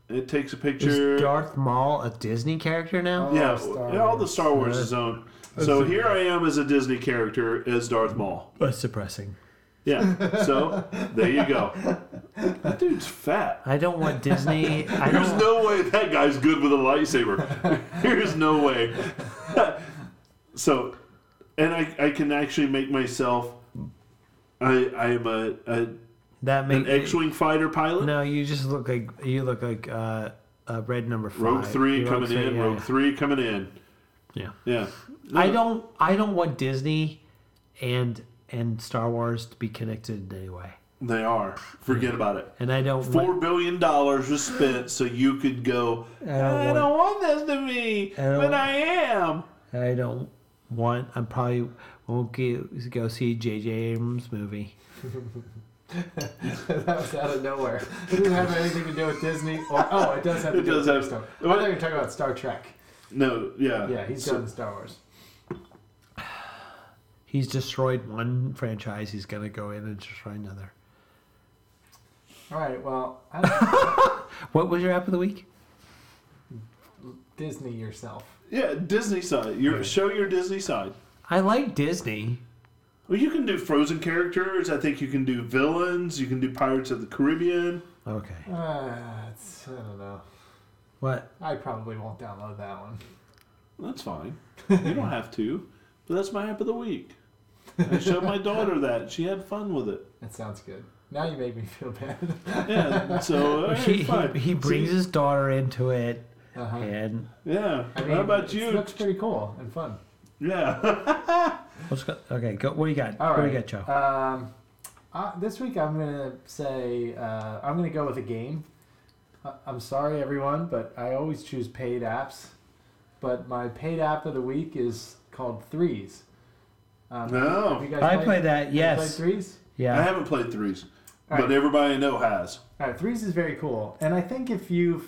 Speaker 3: It takes a picture.
Speaker 2: Is Darth Maul a Disney character now?
Speaker 3: Oh, yeah,
Speaker 4: Oh, Star
Speaker 3: yeah, all the Star Wars is own. So here I am as a Disney character as Darth Maul.
Speaker 2: That's depressing.
Speaker 3: Yeah. So there you go. That dude's fat.
Speaker 2: I don't want Disney. I
Speaker 3: There's
Speaker 2: don't.
Speaker 3: no way that guy's good with a lightsaber. There's no way. so, and I, I can actually make myself. I I am a, a
Speaker 2: That
Speaker 3: an X-wing fighter pilot.
Speaker 2: no. You just look like you look like uh, uh, Red Number Five.
Speaker 3: Rogue Three
Speaker 2: Rogue
Speaker 3: coming
Speaker 2: Three,
Speaker 3: in.
Speaker 2: yeah,
Speaker 3: Rogue
Speaker 2: yeah.
Speaker 3: Three coming in.
Speaker 2: Yeah.
Speaker 3: Yeah.
Speaker 2: I don't. I don't want Disney and and Star Wars to be connected in any way.
Speaker 3: They are. Forget about it.
Speaker 2: And I don't.
Speaker 3: Four
Speaker 2: want,
Speaker 3: billion dollars was spent so you could go. I
Speaker 2: don't
Speaker 3: don't,
Speaker 2: want-
Speaker 3: want, this to be,
Speaker 2: I
Speaker 3: but I am.
Speaker 2: I don't want. I probably won't go, go see J.J. Abrams movie.
Speaker 4: that was out of nowhere. It didn't have anything to do with Disney. Or oh, it does have to do.
Speaker 3: It
Speaker 4: do
Speaker 3: does
Speaker 4: with
Speaker 3: have-
Speaker 4: Star. I thought you were talking about Star Trek.
Speaker 3: No, yeah,
Speaker 4: Yeah, he's
Speaker 3: So-
Speaker 4: done Star Wars.
Speaker 2: He's destroyed one franchise. He's gonna go in and destroy another.
Speaker 4: All right. Well,
Speaker 2: What was your app of the week?
Speaker 4: Disney yourself.
Speaker 3: Yeah, Disney side. Your show your Disney side.
Speaker 2: I like Disney.
Speaker 3: Well, you can do Frozen characters. I think you can do villains. You can do Pirates of the Caribbean.
Speaker 2: Okay.
Speaker 4: Uh, it's, I don't know.
Speaker 2: What?
Speaker 4: I probably won't download that one.
Speaker 3: That's fine. You don't have to. But that's my app of the week. I showed my daughter that. She had fun with it.
Speaker 4: That sounds good. Now you made me feel bad.
Speaker 3: Yeah. So all right,
Speaker 2: he,
Speaker 3: fine.
Speaker 2: he, he brings
Speaker 3: See?
Speaker 2: his daughter into it,
Speaker 4: Uh-huh.
Speaker 2: and
Speaker 3: Yeah.
Speaker 4: I mean,
Speaker 3: How about you?
Speaker 4: It looks pretty cool and fun.
Speaker 3: Yeah.
Speaker 2: let's go. Okay, go. What do you got?
Speaker 4: All
Speaker 2: what do you got, Joe?
Speaker 4: Um, uh, this week I'm gonna say uh, I'm gonna go with a game. Uh, I'm sorry, everyone, but I always choose paid apps. But my paid app of the week is called Threes. Um,
Speaker 3: No.
Speaker 4: have you guys
Speaker 2: I
Speaker 4: played-
Speaker 2: played that.
Speaker 4: have you
Speaker 2: Yes.
Speaker 4: played Threes.
Speaker 2: Yeah.
Speaker 3: I haven't played threes,
Speaker 4: All
Speaker 3: but everybody I know has.
Speaker 4: All right, Threes is very cool, and I think if you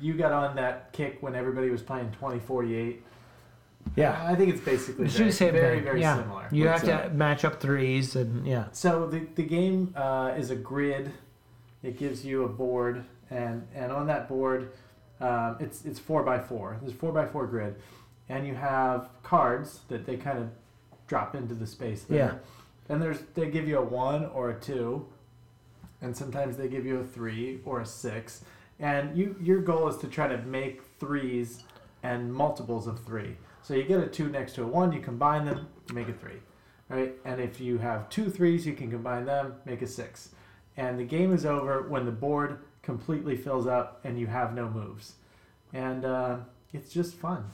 Speaker 4: you got on that kick when everybody was playing 2048,
Speaker 2: Yeah.
Speaker 4: I think it's basically
Speaker 2: It's
Speaker 4: very,
Speaker 2: the same
Speaker 4: very,
Speaker 2: thing.
Speaker 4: very
Speaker 2: yeah.
Speaker 4: similar.
Speaker 2: You have
Speaker 4: It's,
Speaker 2: to
Speaker 4: uh,
Speaker 2: match up threes, and yeah.
Speaker 4: So the, the game uh, is a grid. It gives you a board, and, and on that board, um, it's it's four by four. There's four by four grid, and you have cards that they kind of drop into the space there.
Speaker 2: Yeah.
Speaker 4: And there's they give you a one or a two, and sometimes they give you a three or a six. And you your goal is to try to make threes and multiples of three. So you get a two next to a one, you combine them, you make a three. Right? And if you have two threes, you can combine them, make a six. And the game is over when the board completely fills up and you have no moves. And uh, it's just fun.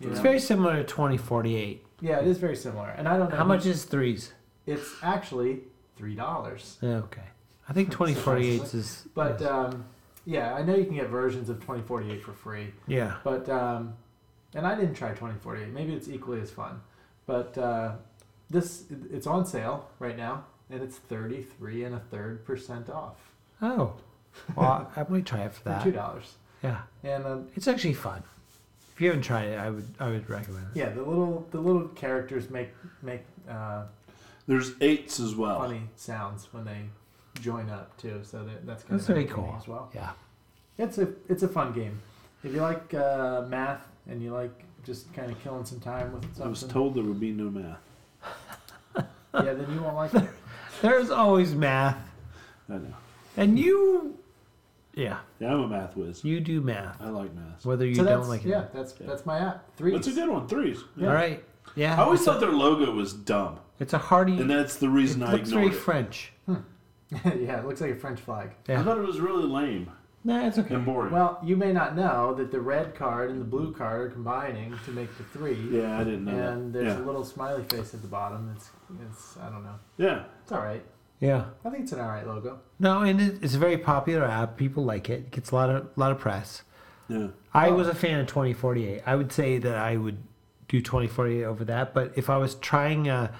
Speaker 4: You
Speaker 2: It's
Speaker 4: know?
Speaker 2: very similar to 2048.
Speaker 4: yeah, it is very similar. And I don't know
Speaker 2: How much is threes?
Speaker 4: it's actually three dollars.
Speaker 2: Okay. I think 2048 is.
Speaker 4: But
Speaker 2: is-
Speaker 4: um, yeah, I know you can get versions of 2048 for free.
Speaker 2: yeah.
Speaker 4: But um, and I didn't try 2048. Maybe it's equally as fun. But uh, this it's on sale right now, and it's 33 and a third percent off
Speaker 2: Oh. Well, I might try it for
Speaker 4: for
Speaker 2: that.
Speaker 4: two dollars.
Speaker 2: Yeah.
Speaker 4: And um,
Speaker 2: It's actually fun. If you haven't tried it, I would I would recommend it.
Speaker 4: yeah, the little the little characters make make uh,
Speaker 3: There's eights as well.
Speaker 4: funny sounds when they join up too. So that, that's kind
Speaker 2: That's
Speaker 4: of
Speaker 2: very
Speaker 4: entertaining
Speaker 2: cool.
Speaker 4: as well.
Speaker 2: Yeah.
Speaker 4: It's a it's a fun game. If you like uh, math and you like just kind of killing some time with something,
Speaker 3: I was told there would be no math.
Speaker 4: yeah, then you won't like it.
Speaker 2: There's always math,
Speaker 3: I know.
Speaker 2: and you. Yeah,
Speaker 3: Yeah, I'm a math whiz.
Speaker 2: you do math,
Speaker 3: I like math.
Speaker 2: whether you
Speaker 4: so
Speaker 2: don't
Speaker 4: that's
Speaker 2: like it.
Speaker 4: yeah, that's that's my app. Three.
Speaker 3: That's a good one. Threes.
Speaker 4: Yeah.
Speaker 2: All right. Yeah.
Speaker 3: I always
Speaker 2: it's a,
Speaker 3: thought their logo was dumb,
Speaker 2: it's a hearty.
Speaker 3: and that's the
Speaker 2: it
Speaker 3: reason I
Speaker 2: looks very
Speaker 3: ignored it.
Speaker 2: French. Hmm.
Speaker 4: yeah, it looks like a French flag.
Speaker 3: I thought it was really lame
Speaker 2: Nah, it's okay.
Speaker 3: and boring.
Speaker 4: Well, you may not know that the red card and the blue card are combining to make the three.
Speaker 3: yeah, I didn't know
Speaker 4: And
Speaker 3: that.
Speaker 4: there's
Speaker 3: Yeah.
Speaker 4: a little smiley face at the bottom. It's it's I don't know.
Speaker 3: yeah.
Speaker 4: It's all right.
Speaker 2: Yeah.
Speaker 4: I think it's an all right logo.
Speaker 2: No, and it, it's a very popular app. People like it. It gets a lot of lot of press.
Speaker 3: Yeah.
Speaker 2: I
Speaker 4: Oh.
Speaker 2: was a fan of 2048. I would say that I would do 2048 over that. But if I was trying a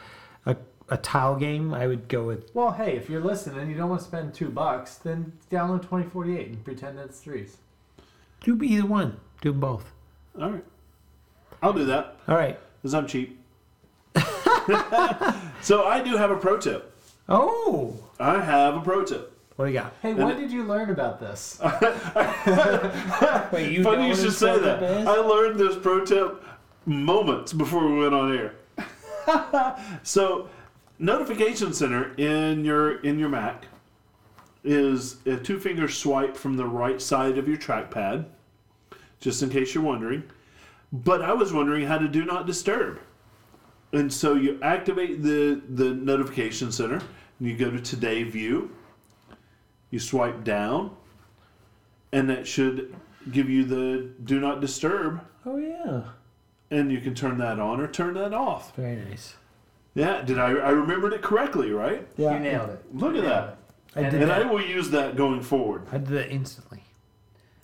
Speaker 2: a, a tile game, I would go with
Speaker 4: Well, hey, if you're listening and you don't want to spend two bucks, then download 2048 and pretend that it's threes.
Speaker 2: do either one. Do 'em both.
Speaker 3: All right. I'll do that
Speaker 2: All right.
Speaker 3: because I'm cheap. so I do have a pro tip.
Speaker 2: Oh,
Speaker 3: I have a pro tip.
Speaker 2: what do you got?
Speaker 4: Hey, when did you learn about this?
Speaker 2: Wait, you
Speaker 3: Funny you
Speaker 2: what
Speaker 3: should
Speaker 2: his
Speaker 3: say that.
Speaker 2: tip is?
Speaker 3: I learned this pro tip moments before we went on air. so, notification center in your in your Mac is a two finger swipe from the right side of your trackpad, just in case you're wondering. But I was wondering how to do not disturb. And so you activate the the notification center and you go to today view. You swipe down and that should give you the do not disturb,
Speaker 2: Oh yeah.
Speaker 3: and you can turn that on or turn that off.
Speaker 2: Very nice.
Speaker 3: Yeah, did I? I remembered it correctly, right?
Speaker 2: Yeah.
Speaker 4: You nailed it.
Speaker 3: Look at that.
Speaker 2: I
Speaker 4: And
Speaker 2: did
Speaker 3: And
Speaker 2: that.
Speaker 3: I will use that going forward.
Speaker 2: I did that instantly.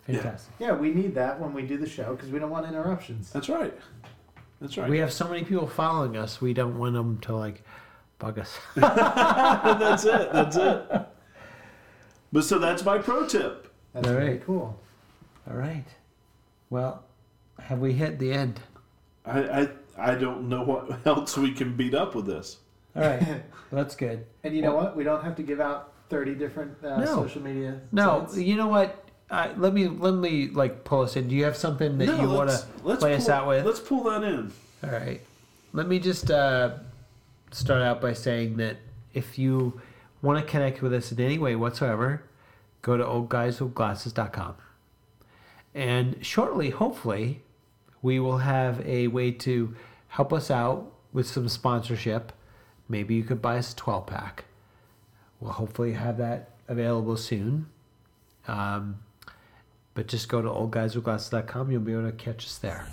Speaker 2: Fantastic.
Speaker 4: Yeah, we need that when we do the show because we don't want interruptions.
Speaker 3: That's right. That's right.
Speaker 2: We have so many people following us. We don't want them to like bug us.
Speaker 3: that's it. That's it. But so that's my pro tip.
Speaker 4: That's
Speaker 2: All
Speaker 4: very
Speaker 2: right.
Speaker 4: cool.
Speaker 2: All right. Well, have we hit the end?
Speaker 3: I, I I don't know what else we can beat up with this.
Speaker 2: All right. well, that's good.
Speaker 4: And you know what? We don't have to give out 30 different uh,
Speaker 2: No.
Speaker 4: social media.
Speaker 2: No,
Speaker 4: sites.
Speaker 2: you know what? I, let me let me like pull us in. Do you have something that
Speaker 3: No,
Speaker 2: you want to
Speaker 3: let's
Speaker 2: play us
Speaker 3: pull-
Speaker 2: out with?
Speaker 3: Let's pull that in.
Speaker 2: All right. Let me just uh, start out by saying that if you want to connect with us in any way whatsoever, go to oldguyswithglasses.com. And shortly, hopefully, we will have a way to help us out with some sponsorship. Maybe you could buy us a 12 pack. We'll hopefully have that available soon. Um, but just go to oldguyswithglasses.com. You'll be able to catch us there.